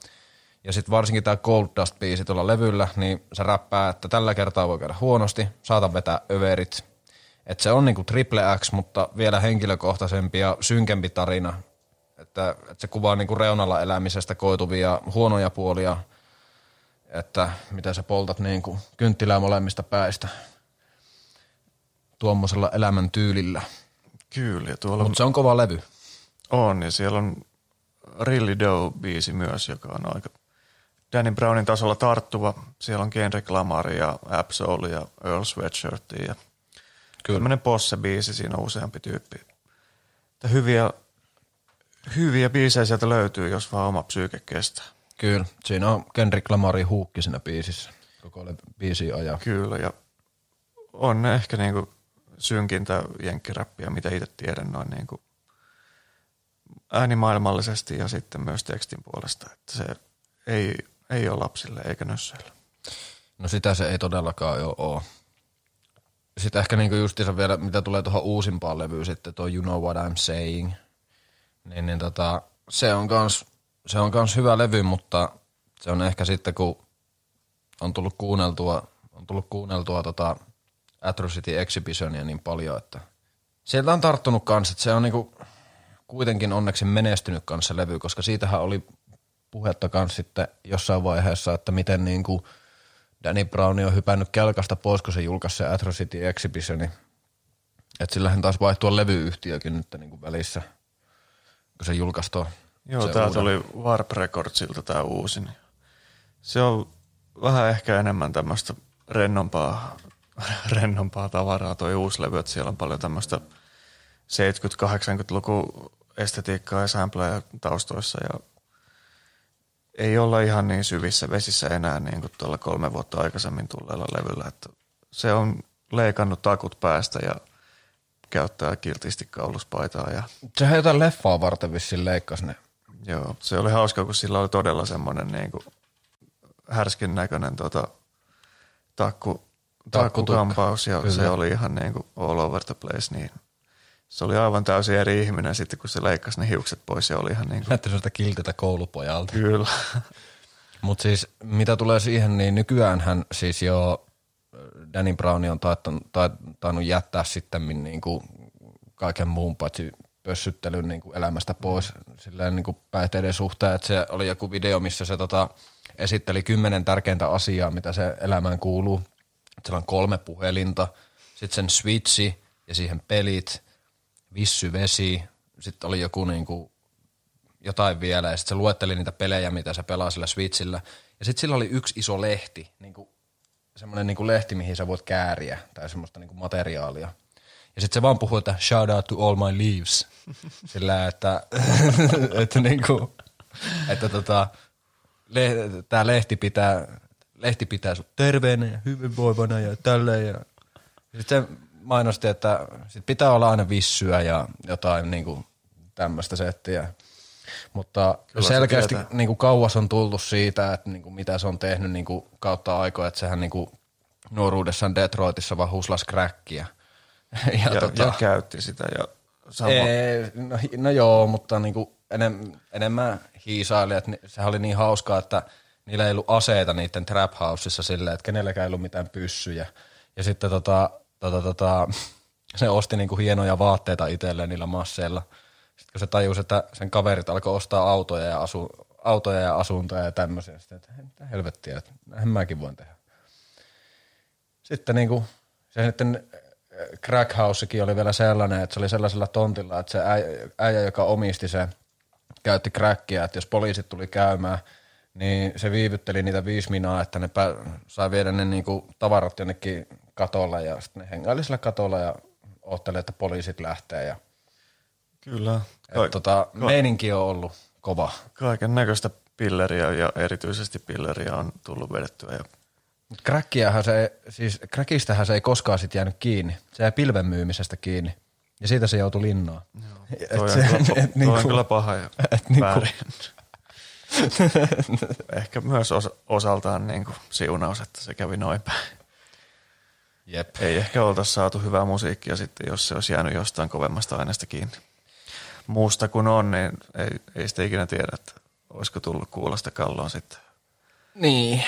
B: Ja sitten varsinkin tämä Gold Dust-biisi tuolla levyllä, niin se räppää, että tällä kertaa voi käydä huonosti, saata vetää överit. Että se on niinku triple X, mutta vielä henkilökohtaisempi ja synkempi tarina että, että se kuvaa niin kuin reunalla elämisestä koituvia huonoja puolia, että mitä sä poltat niin kuin kynttilää molemmista päistä tuommoisella elämän tyylillä.
C: Kyllä. Tuolla
B: Mutta se on kova levy.
C: On, ja siellä on Really Doe-biisi myös, joka on aika Danny Brownin tasolla tarttuva. Siellä on Kendrick Lamar ja Absol ja Earl Sweatshirt ja Kyllä. tämmöinen posse-biisi, siinä on useampi tyyppi. Hyviä hyviä biisejä sieltä löytyy, jos vaan oma psyyke kestää.
B: Kyllä, siinä on Kendrick Lamarin huukki siinä biisissä, koko biisi ajan.
C: Kyllä, ja on ne ehkä niinku synkintä jenkkiräppiä, mitä itse tiedän noin niinku äänimaailmallisesti ja sitten myös tekstin puolesta, että se ei, ei ole lapsille eikä nössöille.
B: No sitä se ei todellakaan jo ole. Sitten ehkä niinku justiinsa vielä, mitä tulee tuohon uusimpaan levyyn sitten, tuo You Know What I'm Saying – niin, niin tota, se on kans, se on kans hyvä levy, mutta se on ehkä sitten, kun on tullut kuunneltua, on tullut kuunneltua tota Atrocity Exhibitionia niin paljon, että sieltä on tarttunut kans, että se on niinku kuitenkin onneksi menestynyt kanssa levy, koska siitähän oli puhetta kans sitten jossain vaiheessa, että miten niinku Danny Brown on hypännyt kelkasta pois, kun se julkaisi se Atrocity Exhibitioni. Että sillähän taas vaihtua levyyhtiökin nyt niin kuin välissä, kun se julkaisi tuo.
C: Joo, tää tuli Warp Recordsilta tää uusin. Se on vähän ehkä enemmän tämmöistä rennompaa, rennompaa tavaraa toi uusi levy, että siellä on paljon tämmöistä 70-80-luku estetiikkaa ja sampleja taustoissa ja ei olla ihan niin syvissä vesissä enää niin kuin tuolla kolme vuotta aikaisemmin tulleella levyllä, että se on leikannut takut päästä ja käyttää kiltisti kauluspaitaa ja
B: Sehän jotain leffaa varten vissiin leikkasi ne.
C: Joo, se oli hauska, kun sillä oli todella semmoinen niin kuin härskin näköinen tota, takku, takkukampaus ja
B: Kyllä.
C: se oli ihan niin kuin all over the place. Niin se oli aivan täysin eri ihminen sitten, kun se leikkasi ne hiukset pois ja oli ihan niin kuin,
B: Näytti sellaista kiltiltä koulupojalta.
C: kyllä.
B: Mutta siis mitä tulee siihen, niin nykyään hän siis jo Danny Brown on taittanut, tai, tainnut jättää sitten niin kuin kaiken muun paitsi pössyttelyn niin kuin elämästä pois silleen niin kuin päihteiden suhteen, että se oli joku video, missä se tota, esitteli kymmenen tärkeintä asiaa, mitä se elämään kuuluu. Siellä on kolme puhelinta, sitten sen switchi ja siihen pelit, vissy vesi, sitten oli joku niin kuin jotain vielä ja sitten se luetteli niitä pelejä, mitä se pelaa sillä Switchillä. Ja sitten sillä oli yksi iso lehti, niin kuin, semmoinen niin lehti, mihin sä voit kääriä tai semmoista niin kuin materiaalia. Ja sitten se vaan puhuu, että shout out to all my leaves. Sillä, että, että, niin kuin, että tota, le, tämä lehti pitää, lehti pitää sut terveenä ja hyvinvoivana ja tälleen. Ja sitten se mainosti, että sit pitää olla aina vissyä ja jotain niin kuin tämmöistä settiä. Mutta
C: Kyllä se
B: selkeästi
C: tietää.
B: niin kuin kauas on tullut siitä, että niin kuin mitä se on tehnyt niin kuin kautta aikoja, että sehän niin kuin nuoruudessaan Detroitissa vaan huslas crackia. Ja,
C: Ja,
B: tota,
C: ja käytti sitä ja sama.
B: Ei, no, no joo, mutta niinku enem, enemmän hiisaili, että sehän oli niin hauskaa, että niillä ei ollut aseita niiden trap houseissa silleen, että kenelläkään ei ollut mitään pyssyjä. Ja sitten tota, tota, tota, se osti niinku hienoja vaatteita itselleen niillä masseilla. Sitten kun se tajusi, että sen kaverit alkoi ostaa autoja ja, asu, autoja ja asuntoja ja tämmöisiä, sitten että hei, mitä helvettiä, että näinhän mäkin voin tehdä. Sitten niinku, se sitten Crack Housekin oli vielä sellainen, että se oli sellaisella tontilla, että se äijä, joka omisti se, käytti crackia, että jos poliisit tuli käymään, niin se viivytteli niitä viisi minaa, että ne pää, sai viedä ne niinku tavarat jonnekin katolle ja sitten ne hengaili katolla ja otteli, että poliisit lähtee. Ja,
C: Kyllä.
B: et, tota, meininki on ollut kova.
C: Kaiken näköistä pilleriä ja erityisesti pilleriä on tullut vedettyä. Ja
B: Mut crackiähän se, siis crackistähän se ei koskaan sit jäänyt kiinni. Se jäi pilven myymisestä kiinni. Ja siitä se joutui linnaan. Et
C: toi, on,
B: se-
C: kyllä,
B: et
C: toi
B: niinku-
C: on kyllä paha ja
B: et niinku-
C: väärin. Ehkä myös os, osaltaan niin kuin siunaus, että se kävi noin päin.
B: Jep.
C: Ei ehkä oltaisi saatu hyvää musiikkia sitten, jos se olisi jäänyt jostain kovemmasta aineesta kiinni. Muusta kun on, niin ei, ei sitä ikinä tiedä, että olisiko tullut kuulosta kalloon sitten.
B: Niin,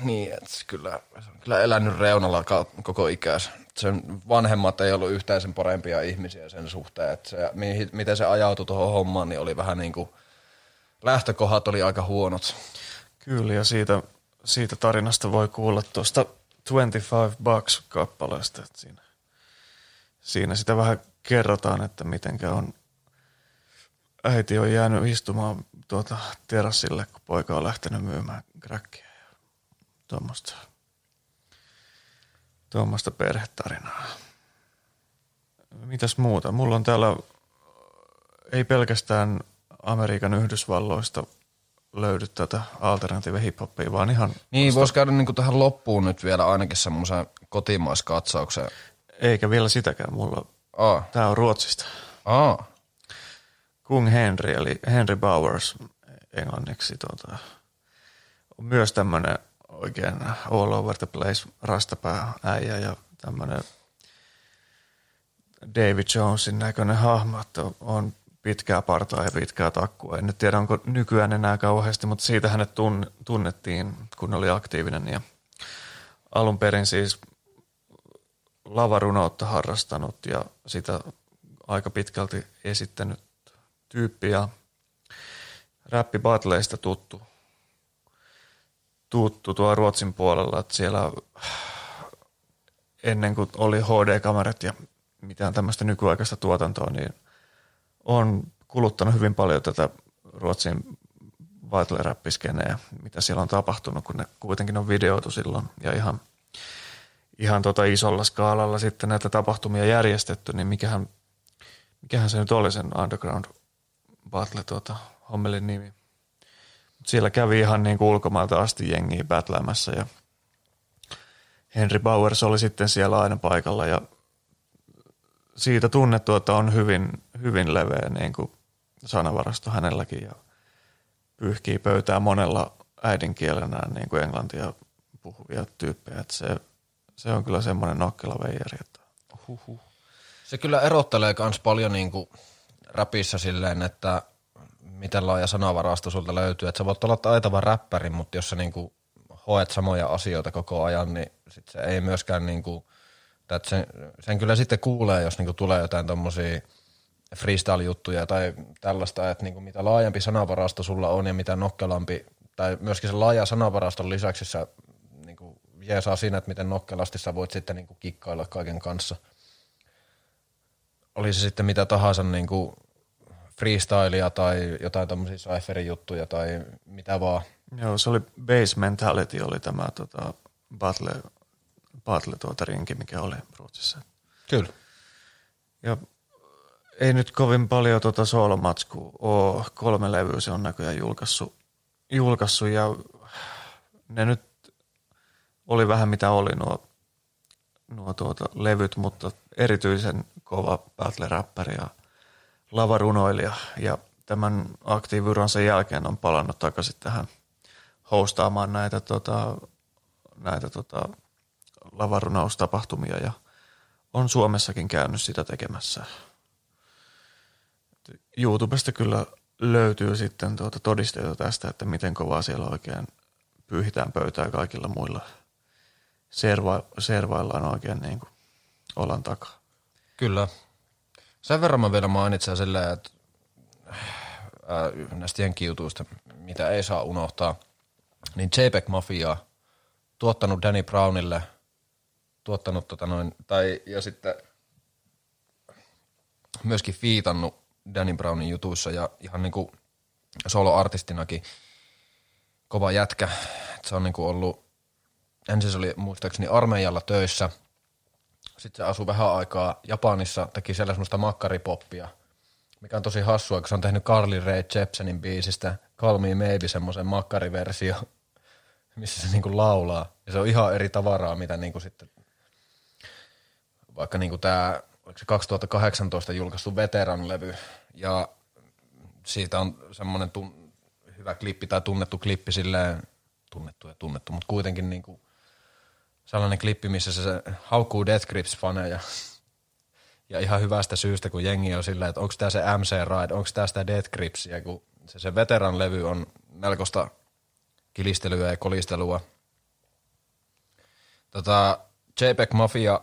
B: niin että kyllä, se on kyllä elänyt reunalla ka- koko ikänsä. Sen vanhemmat ei ollut yhtään sen parempia ihmisiä sen suhteen, että se, mihin, miten se ajautui tuohon hommaan, niin oli vähän niin kuin, lähtökohdat oli aika huonot.
C: Kyllä, ja siitä, siitä tarinasta voi kuulla tuosta 25 Bucks kappaleesta. Että siinä, siinä sitä vähän kerrotaan, että mitenkä on äiti on jäänyt istumaan tuota terassille, kun poika on lähtenyt myymään crackia ja tuommoista, tuommoista perhetarinaa. Mitäs muuta? Mulla on täällä ei pelkästään Amerikan Yhdysvalloista löydy tätä alternative hip-hopia, vaan ihan
B: Niin, voisi käydä niin kuin tähän loppuun nyt vielä ainakin semmoisen kotimaiskatsauksen.
C: Eikä vielä sitäkään mulla.
B: Aa,
C: Tää on Ruotsista.
B: aa,
C: Kung Henry, eli Henry Bowers englanniksi. Tuota, on myös tämmönen oikein all over the place rastapää äijä ja tämmönen David Jonesin näköinen hahmo, että on pitkää partaa ja pitkää takkua. En nyt tiedä, onko nykyään enää kauheasti, mutta siitä hänet tunn- tunnettiin, kun oli aktiivinen. Ja alun perin siis lavarunoutta harrastanut ja sitä aika pitkälti esittänyt tyyppi ja räppibatleista tuttu, tuttu tuo Ruotsin puolella, että siellä ennen kuin oli HD-kamerat ja mitään tämmöistä nykyaikaista tuotantoa, niin on kuluttanut hyvin paljon tätä Ruotsin battle mitä siellä on tapahtunut, kun ne kuitenkin on videoitu silloin ja ihan, ihan tota isolla skaalalla sitten näitä tapahtumia järjestetty, niin mikähän, mikähän se nyt oli sen Underground Battle tuota, hommelin nimi. Siellä kävi ihan niin kuin ulkomailta asti jengiä battleämässä ja Henry Bowers oli sitten siellä aina paikalla ja siitä tunnettu, että on hyvin, hyvin leveä niin kuin sanavarasto hänelläkin ja pyyhkii pöytää monella äidinkielenä niin kuin englantia puhuvia tyyppejä. Että se, se on kyllä semmoinen nokkela veijari. Että.
B: Se kyllä erottelee myös paljon niin kuin rapissa silleen, että miten laaja sanavarasto sulta löytyy. Että sä voit olla taitava räppäri, mutta jos sä niin kuin hoet samoja asioita koko ajan, niin sit se ei myöskään niin kuin, että sen, sen, kyllä sitten kuulee, jos niin kuin tulee jotain tommosia – freestyle-juttuja tai tällaista, että niin kuin mitä laajempi sanavarasto sulla on ja mitä nokkelampi, tai myöskin se laaja sanavaraston lisäksi sä niin kuin jeesaa siinä, että miten nokkelasti sä voit sitten niin kuin kikkailla kaiken kanssa. Oli se sitten mitä tahansa niin kuin freestylea tai jotain tämmöisiä cypherin juttuja tai mitä vaan.
C: Joo, se oli Base Mentality oli tämä tota, battle, battle tuota rinki, mikä oli Ruotsissa.
B: Kyllä.
C: Ja ei nyt kovin paljon tuota soolomatskua ole. Kolme levyä se on näköjään julkaissut, julkaissut ja ne nyt oli vähän mitä oli nuo, nuo tuota levyt, mutta erityisen kova battle-räppäri ja lavarunoilija ja tämän aktiiviuransa jälkeen on palannut takaisin tähän hostaamaan näitä, tota, näitä tota, lavarunaustapahtumia ja on Suomessakin käynyt sitä tekemässä. YouTubesta kyllä löytyy sitten tuota todisteita tästä, että miten kovaa siellä oikein pyyhitään pöytää kaikilla muilla. Serva, servaillaan oikein niin kuin olan takaa.
B: Kyllä. Sen verran mä vielä mainitsen silleen, että äh, näistä jenkkijutuista, mitä ei saa unohtaa, niin JPEG Mafia tuottanut Danny Brownille, tuottanut tota noin, tai ja sitten myöskin fiitannut Danny Brownin jutuissa ja ihan niinku solo-artistinakin kova jätkä. Se on niinku ollut, ensin se oli muistaakseni armeijalla töissä, sitten se asui vähän aikaa Japanissa, teki siellä semmoista makkaripoppia, mikä on tosi hassua, kun se on tehnyt Carly Rae Jepsenin biisistä Call Me Maybe semmoisen makkariversio, missä se niinku laulaa. Ja se on ihan eri tavaraa, mitä niinku sitten vaikka niinku tämä oliko se 2018 julkaistu veteran-levy, ja siitä on semmoinen tun, hyvä klippi tai tunnettu klippi silleen, tunnettu ja tunnettu, mutta kuitenkin niinku sellainen klippi, missä se, haukkuu Death Grips-faneja. Ja ihan hyvästä syystä, kun jengi on silleen, että onko tämä se MC Ride, onko tämä sitä Death Gripsia, kun se, se veteran-levy on melkoista kilistelyä ja kolistelua. Tota, JPEG Mafia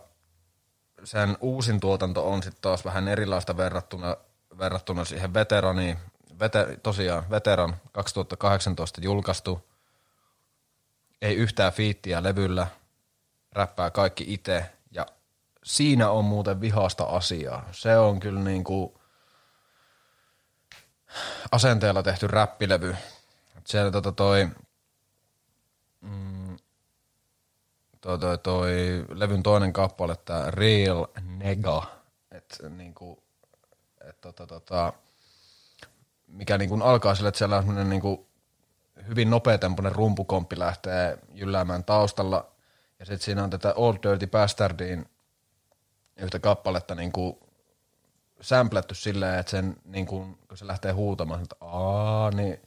B: sen uusin tuotanto on sitten taas vähän erilaista verrattuna, verrattuna siihen veteraniin. Vete, tosiaan veteran 2018 julkaistu. Ei yhtään fiittiä levyllä, räppää kaikki itse ja siinä on muuten vihasta asiaa. Se on kyllä niin kuin asenteella tehty räppilevy. Siellä tota toi, mm, toi, toi, toi levyn toinen kappale, tämä Real Nega, että niinku, et, tota, tota, mikä niinku alkaa sille, että siellä on semmoinen niinku hyvin nopeatempoinen rumpukomppi lähtee jylläämään taustalla, ja sitten siinä on tätä Old Dirty Bastardin yhtä kappaletta niinku sämplätty silleen, että sen, niin kun, kun se lähtee huutamaan, että aa, niin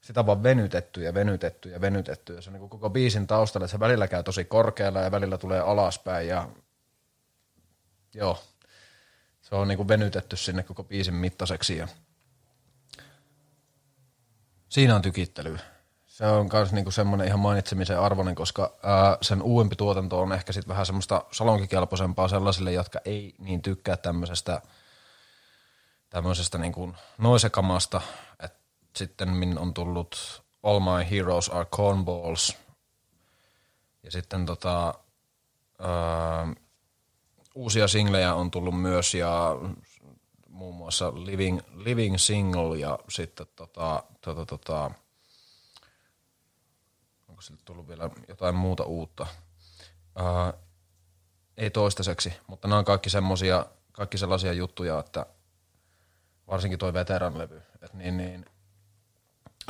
B: sitä vaan venytetty ja venytetty ja venytetty. Ja se on niin koko biisin taustalla, että se välillä käy tosi korkealla ja välillä tulee alaspäin ja joo, se on niin kuin venytetty sinne koko biisin mittaiseksi ja siinä on tykittely. Se on myös niinku semmoinen ihan mainitsemisen arvoinen, koska ää, sen uudempi tuotanto on ehkä sitten vähän semmoista salonkikelpoisempaa sellaisille, jotka ei niin tykkää tämmöisestä, tämmöisestä niinku noisekamasta, että sitten min on tullut All My Heroes Are Cornballs, Ja sitten tota, ää, uusia singlejä on tullut myös ja muun muassa Living, Living Single ja sitten tota, tota, tota, sille tullut vielä jotain muuta uutta. Ää, ei toistaiseksi, mutta nämä on kaikki semmosia, kaikki sellaisia juttuja, että varsinkin toi veteranlevy, että niin, niin,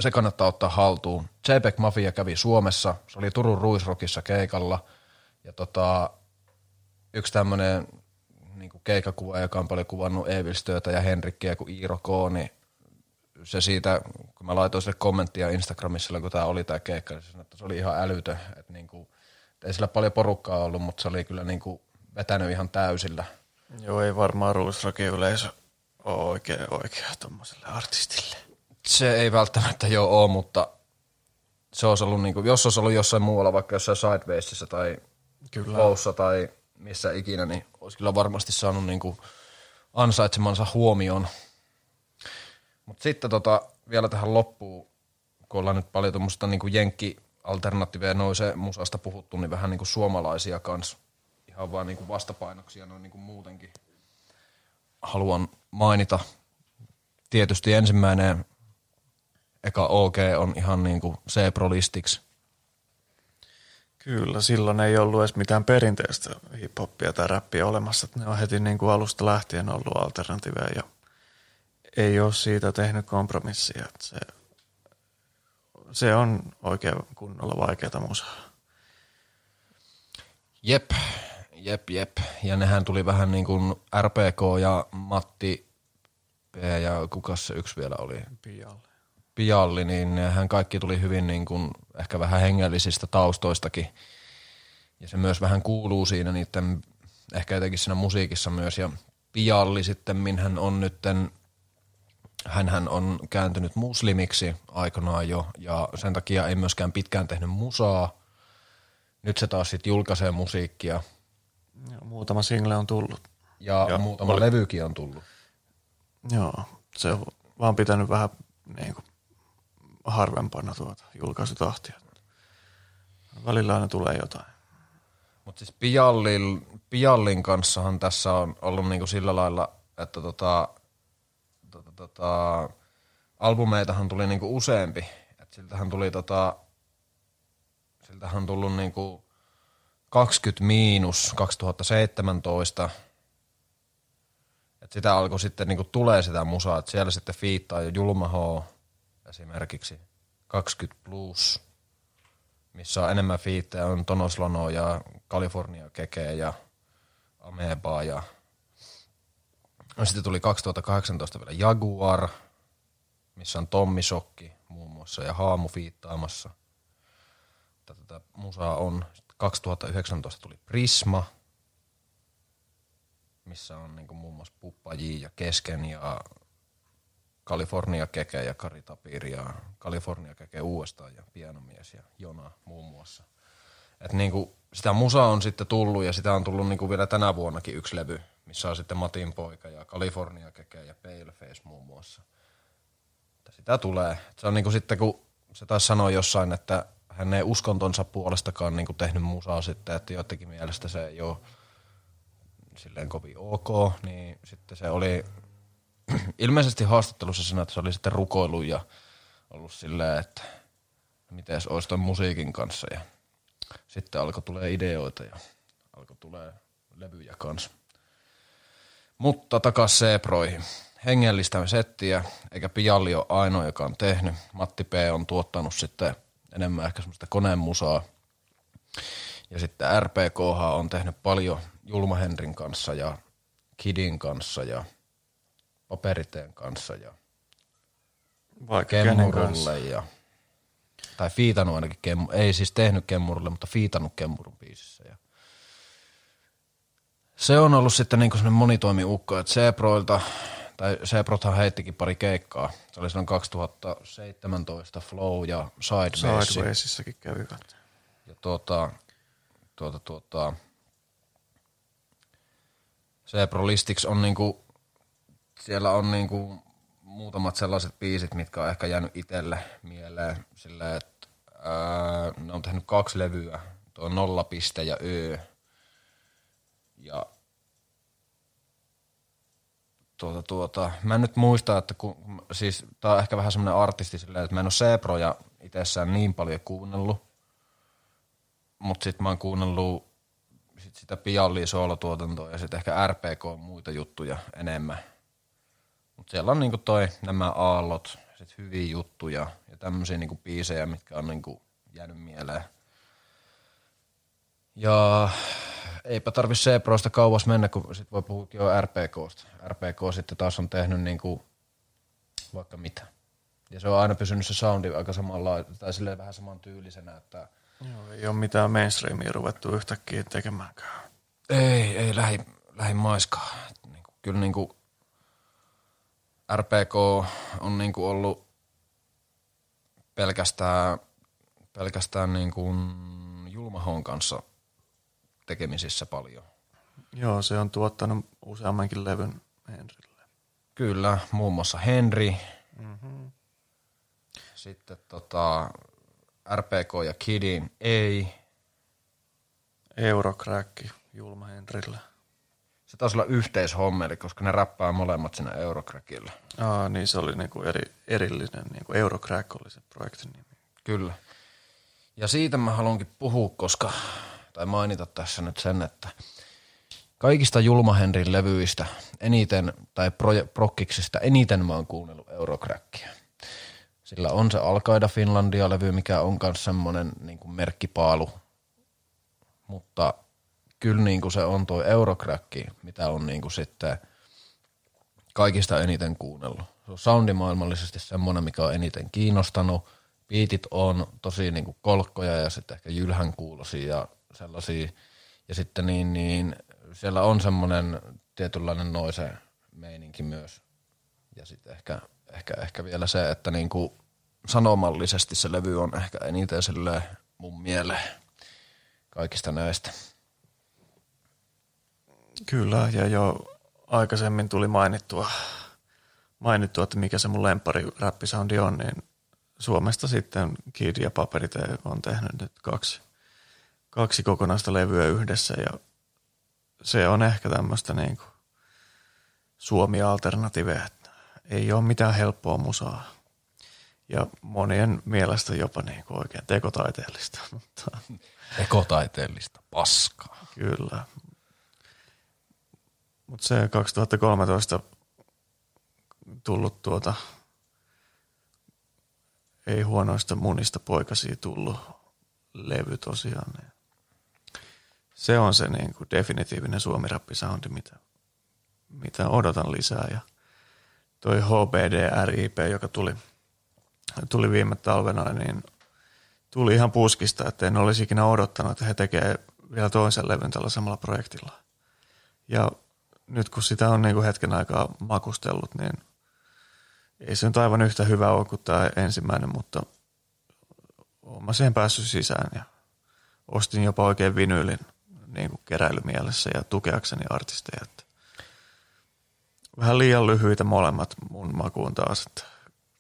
B: se kannattaa ottaa haltuun. JPEG Mafia kävi Suomessa, se oli Turun Ruisrokissa keikalla ja tota, yksi tämmöinen niin keikakuva, joka on paljon kuvannut Evilstöötä ja Henrikkiä kuin Iiro K, niin se siitä, kun mä laitoin sille kommenttia Instagramissa, kun tämä oli tämä keikka, niin se, sanoi, että se oli ihan älytö. Että niin kuin, ei sillä paljon porukkaa ollut, mutta se oli kyllä niin kuin vetänyt ihan täysillä.
C: Joo, ei varmaan Ruisrokin yleisö ole oikein oikea tuommoiselle artistille.
B: Se ei välttämättä jo ole, mutta se olisi ollut, niin kuin, jos olisi ollut jossain muualla, vaikka jossain Sidewaysissa tai
C: Kyllä.
B: Tai missä ikinä, niin olisi kyllä varmasti saanut niin kuin ansaitsemansa huomioon. Mutta sitten tota, vielä tähän loppuun, kun ollaan nyt paljon tuommoista niin jenkki alternatiiveja nousee musasta puhuttu, niin vähän niin kuin suomalaisia kans ihan vaan niin kuin vastapainoksia noin niin kuin muutenkin haluan mainita. Tietysti ensimmäinen eka OG on ihan niin kuin C-Prolistix.
C: Kyllä, silloin ei ollut edes mitään perinteistä hiphoppia tai räppiä olemassa. Ne on heti niin kuin alusta lähtien ollut alternatiiveja ja ei ole siitä tehnyt kompromissia. Että se, se on oikein kunnolla vaikeata musaa.
B: Jep, jep, jep. Ja nehän tuli vähän niin kuin RPK ja Matti P ja kuka se yksi vielä oli?
C: Pialle.
B: Pialli, niin nehän kaikki tuli hyvin niin kuin ehkä vähän hengellisistä taustoistakin. Ja se myös vähän kuuluu siinä niiden, ehkä jotenkin siinä musiikissa myös. Ja Pialli sitten, minhän on nytten, hänhän on kääntynyt muslimiksi aikanaan jo, ja sen takia ei myöskään pitkään tehnyt musaa. Nyt se taas sitten julkaisee musiikkia,
C: Ja muutama single on tullut.
B: ja
C: Joo,
B: muutama
C: oli-
B: levykin on tullut.
C: Joo, se on vaan pitänyt vähän niin kuin harvempana tuota julkaisutahtia. Välillä aina tulee jotain.
B: Mutta siis Piallin, Piallin kanssahan tässä on ollut niinku sillä lailla, että tota, tota, albumeitahan tuli niinku useampi. Et siltähän tuli tota, siltähän tullut niinku 20 miinus 2017. Et sitä alkoi sitten niinku tulee sitä musaa, että siellä sitten fiittaa jo Julma H esimerkiksi 20 plus missä on enemmän fiittejä, on Tonoslono ja California Keke ja Amebaa ja no sitten tuli 2018 vielä Jaguar, missä on Tommi Sokki muun muassa ja Haamu fiittaamassa. Tätä, musaa on. Sitten 2019 tuli Prisma, missä on niin muun muassa Puppa J ja Kesken ja California Keke ja Kari Tapir ja California Keke uudestaan ja Pianomies ja Jona muun muassa. Et niinku, sitä musaa on sitten tullut ja sitä on tullut niinku vielä tänä vuonnakin yksi levy, missä on sitten Matin poika ja California Keke ja Paleface muun muassa. Että sitä tulee. Se on niinku sitten, kun se taisi sanoa jossain, että hän ei uskontonsa puolestakaan niinku tehnyt musaa sitten, että joidenkin mielestä se ei ole silleen kovin ok, niin sitten se oli ilmeisesti haastattelussa siinä, että se oli sitten rukoillut ja ollut silleen, että miten olisi ton musiikin kanssa ja sitten alkoi tulee ideoita ja alkoi tulee levyjä kanssa. Mutta takas Seeproihin. Hengellistä settiä, eikä Pialli ole ainoa, joka on tehnyt. Matti P. on tuottanut sitten enemmän ehkä semmoista konemusaa. Ja sitten RPK on tehnyt paljon Julma Henrin kanssa ja Kidin kanssa ja Paperiteen kanssa ja
C: Vaikka.
B: Kemmurulle ja tai fiitannut ainakin Kemmu, ei siis tehnyt Kemmurulle, mutta fiitannut Kemmurun biisissä. Ja se on ollut sitten niin semmoinen monitoimiukko, että Seproilta, tai Seprothan heittikin pari keikkaa. Se oli silloin 2017 Flow ja Sideways.
C: Sidewaysissakin kävivät.
B: Ja tuota, tuota, tuota, Seprolistix on niinku, siellä on niinku muutamat sellaiset biisit, mitkä on ehkä jäänyt itselle mieleen silleen, että ää, ne on tehnyt kaksi levyä. tuo nolla piste ja ö. Ja tuota, tuota, mä en nyt muista, että kun, siis tää on ehkä vähän semmoinen artisti silleen, että mä en ole Seproja itsessään niin paljon kuunnellut, mutta sitten mä oon kuunnellut sit sitä Piallia soolotuotantoa ja sitten ehkä RPK muita juttuja enemmän. Mutta siellä on niinku toi nämä aallot, sit hyviä juttuja ja tämmöisiä niinku biisejä, mitkä on niinku jäänyt mieleen. Ja eipä tarvi C-Prosta kauas mennä, kun sit voi puhua jo RPKsta. RPK sitten taas on tehnyt niinku vaikka mitä. Ja se on aina pysynyt se soundi aika samalla, tai silleen vähän saman tyylisenä, että
C: Joo, ei ole mitään mainstreamia ruvettu yhtäkkiä tekemäänkään.
B: ei, ei lähi, lähi maiskaa. Et Niinku, kyllä niinku RPK on niinku ollut pelkästään, pelkästään niinku Julmahon kanssa tekemisissä paljon.
C: Joo, se on tuottanut useammankin levyn Henrille.
B: Kyllä, muun muassa Henry. Mm-hmm. Sitten tota, RPK ja Kidin ei.
C: Eurocrack, Julma Henrille.
B: Se taisi olla yhteishommeli, koska ne räppää molemmat siinä Eurocrackilla.
C: Aa, niin se oli niinku eri, erillinen, niinku Eurocrack oli se projektin nimi.
B: Kyllä. Ja siitä mä haluankin puhua, koska, tai mainita tässä nyt sen, että kaikista Julma Henrin levyistä eniten, tai prokkiksista eniten mä oon kuunnellut Eurocrackia. Sillä on se Alkaida Finlandia-levy, mikä on myös semmoinen niin kuin merkkipaalu. Mutta kyllä niin kuin se on tuo Eurocrack, mitä on niin kuin sitten kaikista eniten kuunnellut. Se on soundimaailmallisesti semmoinen, mikä on eniten kiinnostanut. Biitit on tosi niin kuin kolkkoja ja sitten ehkä jylhän kuulosia ja sellaisia. Ja sitten niin, niin siellä on semmoinen tietynlainen noise meininki myös. Ja sitten ehkä, ehkä, ehkä vielä se, että niin kuin sanomallisesti se levy on ehkä eniten silleen mun mieleen kaikista näistä.
C: Kyllä, ja jo aikaisemmin tuli mainittua, mainittua että mikä se mun lempari räppisoundi on, niin Suomesta sitten Kid ja Paperite on tehnyt nyt kaksi, kaksi kokonaista levyä yhdessä ja se on ehkä tämmöistä niin kuin Suomi-alternatiivea, että ei ole mitään helppoa musaa. Ja monien mielestä jopa niin kuin oikein tekotaiteellista, mutta
B: Ekotaiteellista paskaa.
C: Kyllä. Mutta se 2013 tullut tuota, ei huonoista munista poikasia tullut levy tosiaan. Niin se on se niin kuin definitiivinen suomirappisoundi, mitä, mitä odotan lisää. Ja toi HBD RIP, joka tuli, tuli viime talvena, niin tuli ihan puskista, että en olisi ikinä odottanut, että he tekevät vielä toisen levyn tällä samalla projektilla. Ja nyt kun sitä on niin kuin hetken aikaa makustellut, niin ei se nyt aivan yhtä hyvä ole kuin tämä ensimmäinen, mutta olen siihen päässyt sisään ja ostin jopa oikein vinyylin niin kuin keräilymielessä ja tukeakseni artisteja. Että vähän liian lyhyitä molemmat mun makuun taas. Että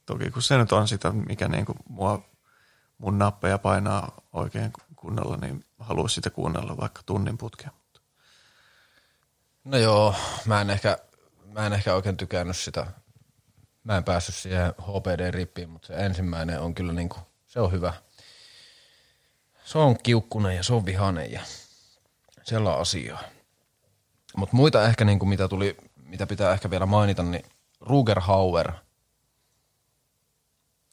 C: toki kun se nyt on sitä, mikä niin kuin mua, mun nappeja painaa oikein kunnolla, niin haluaisin sitä kuunnella vaikka tunnin putkeen.
B: No joo, mä en ehkä, mä en ehkä oikein tykännyt sitä. Mä en päässyt siihen HPD-rippiin, mutta se ensimmäinen on kyllä niinku, se on hyvä. Se on kiukkunen ja se on vihanen ja siellä on asiaa. Mutta muita ehkä niinku, mitä tuli, mitä pitää ehkä vielä mainita, niin Ruger Hauer,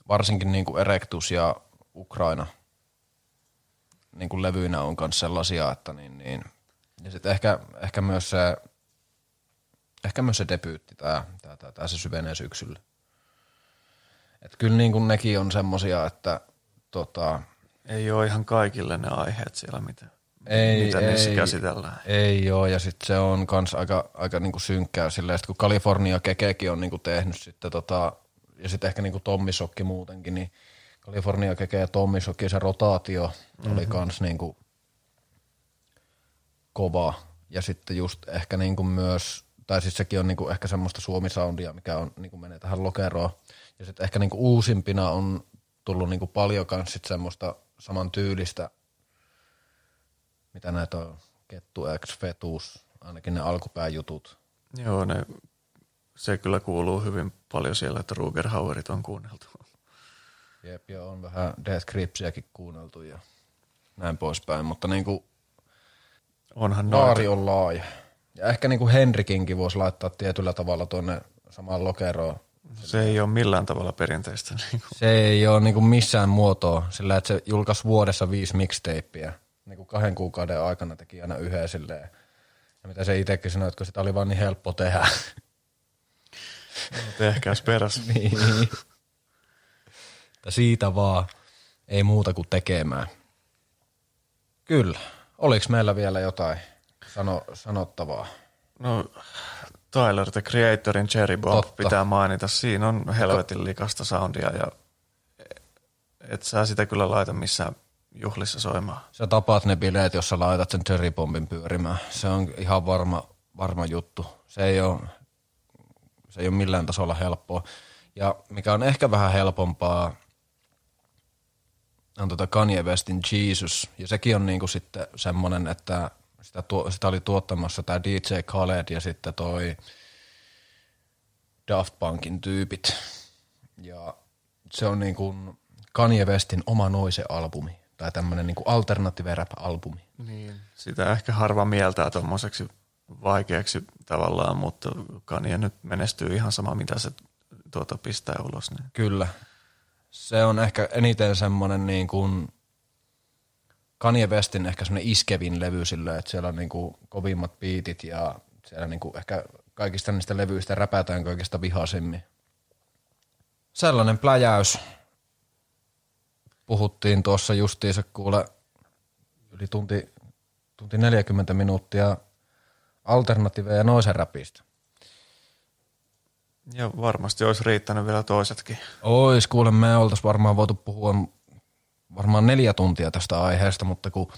B: varsinkin niinku Erectus ja Ukraina niinku levyinä on myös sellaisia, että niin, niin. Ja sitten ehkä, ehkä myös se ehkä myös se debyytti, tää, tää, tää, tää se syvenee syksyllä. Et kyllä niin kuin nekin on semmosia, että tota,
C: Ei ole ihan kaikille ne aiheet siellä, mitä,
B: ei,
C: mitä
B: ei,
C: niissä käsitellään.
B: Ei joo, ja sitten se on kans aika, aika niinku synkkää silleen, sit kun California Kekekin on niinku tehnyt sitten tota, ja sitten ehkä niinku Tommi Sokki muutenkin, niin California Keke ja Tommi Sokki, se rotaatio mm-hmm. oli kans niinku kova. Ja sitten just ehkä niinku myös, tai siis sekin on niinku ehkä semmoista suomisoundia, mikä on, niinku menee tähän lokeroon. Ja sitten ehkä niinku uusimpina on tullut niinku paljon kans sit semmoista saman tyylistä mitä näitä on, Kettu X, Fetus, ainakin ne alkupääjutut.
C: Joo, ne, se kyllä kuuluu hyvin paljon siellä, että Ruger Hauerit on kuunneltu.
B: Jep, ja on vähän Death Gripsiäkin kuunneltu ja näin poispäin, mutta niinku
C: Onhan noita.
B: Naari on laaja. Ja ehkä niinku Henrikinkin voisi laittaa tietyllä tavalla tuonne samaan lokeroon.
C: Se ei ole millään tavalla perinteistä. Niin kuin.
B: Se ei ole niinku missään muotoa, sillä että se julkaisi vuodessa viisi mixtapeä. Niinku kahden kuukauden aikana teki aina yhden silleen. Ja mitä se itsekin sanoi, että kun sitä oli vaan niin helppo tehdä.
C: Tehkääs peräs.
B: niin. Siitä vaan ei muuta kuin tekemään. Kyllä. Oliko meillä vielä jotain sano, sanottavaa?
C: No, Tyler, the Creatorin Cherry Bomb
B: Totta.
C: pitää mainita. Siinä on helvetin likasta soundia ja et sä sitä kyllä laita missään juhlissa soimaan.
B: Sä tapaat ne bileet, jos sä laitat sen cherry bombin pyörimään. Se on ihan varma, varma juttu. Se ei ole, se ei ole millään tasolla helppoa. Ja mikä on ehkä vähän helpompaa, on tota Kanye Westin Jesus. Ja sekin on niinku sitten semmonen, että sitä, tuo, sitä oli tuottamassa tämä DJ Khaled ja sitten toi Daft Punkin tyypit. Ja se on niinku Kanye Westin oma noise-albumi. Tai tämmönen niinku alternative rap-albumi.
C: Niin. Sitä ehkä harva mieltää tuommoiseksi vaikeaksi tavallaan, mutta Kanye nyt menestyy ihan sama, mitä se tuota pistää ulos. Niin.
B: Kyllä. Se on ehkä eniten semmonen niin kuin Kanye Westin ehkä semmonen iskevin levy silleen, että siellä on niin kuin kovimmat biitit ja siellä niin kuin ehkä kaikista niistä levyistä räpätään kaikista vihasimmin. Sellainen pläjäys. Puhuttiin tuossa justiinsa kuule yli tunti, tunti 40 minuuttia alternatiiveja ja noisen räpistä.
C: Ja varmasti olisi riittänyt vielä toisetkin.
B: Ois, kuule, me oltais varmaan voitu puhua varmaan neljä tuntia tästä aiheesta, mutta kun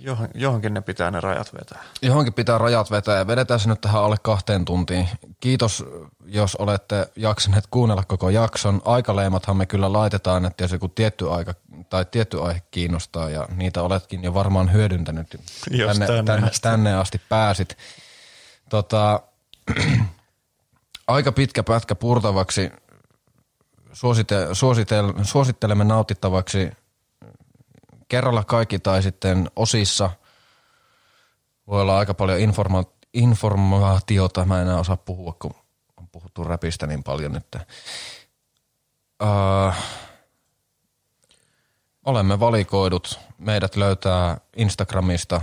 C: Johon, johonkin ne pitää ne rajat vetää.
B: johonkin pitää rajat vetää ja vedetään se nyt tähän alle kahteen tuntiin. Kiitos, jos olette jaksaneet kuunnella koko jakson. Aikaleimathan me kyllä laitetaan, että jos joku tietty aika tai tietty aihe kiinnostaa ja niitä oletkin jo varmaan hyödyntänyt.
C: Jos
B: tänne,
C: tänne
B: tänne,
C: asti.
B: tänne asti pääsit. Tota, aika pitkä pätkä purtavaksi. Suosite, suositel, suosittelemme nautittavaksi kerralla kaikki tai sitten osissa. Voi olla aika paljon informa- informaatiota. Mä en enää osaa puhua, kun on puhuttu räpistä niin paljon nyt. Uh, olemme valikoidut. Meidät löytää Instagramista.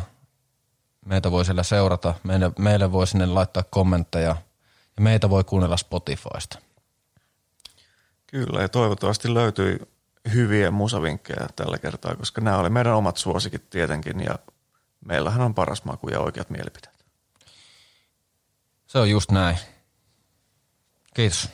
B: Meitä voi siellä seurata. Meille, meille voi sinne laittaa kommentteja. Ja meitä voi kuunnella Spotifysta.
C: Kyllä, ja toivottavasti löytyi hyviä musavinkkejä tällä kertaa, koska nämä oli meidän omat suosikit tietenkin, ja meillähän on paras maku ja oikeat mielipiteet.
B: Se on just näin. Kiitos.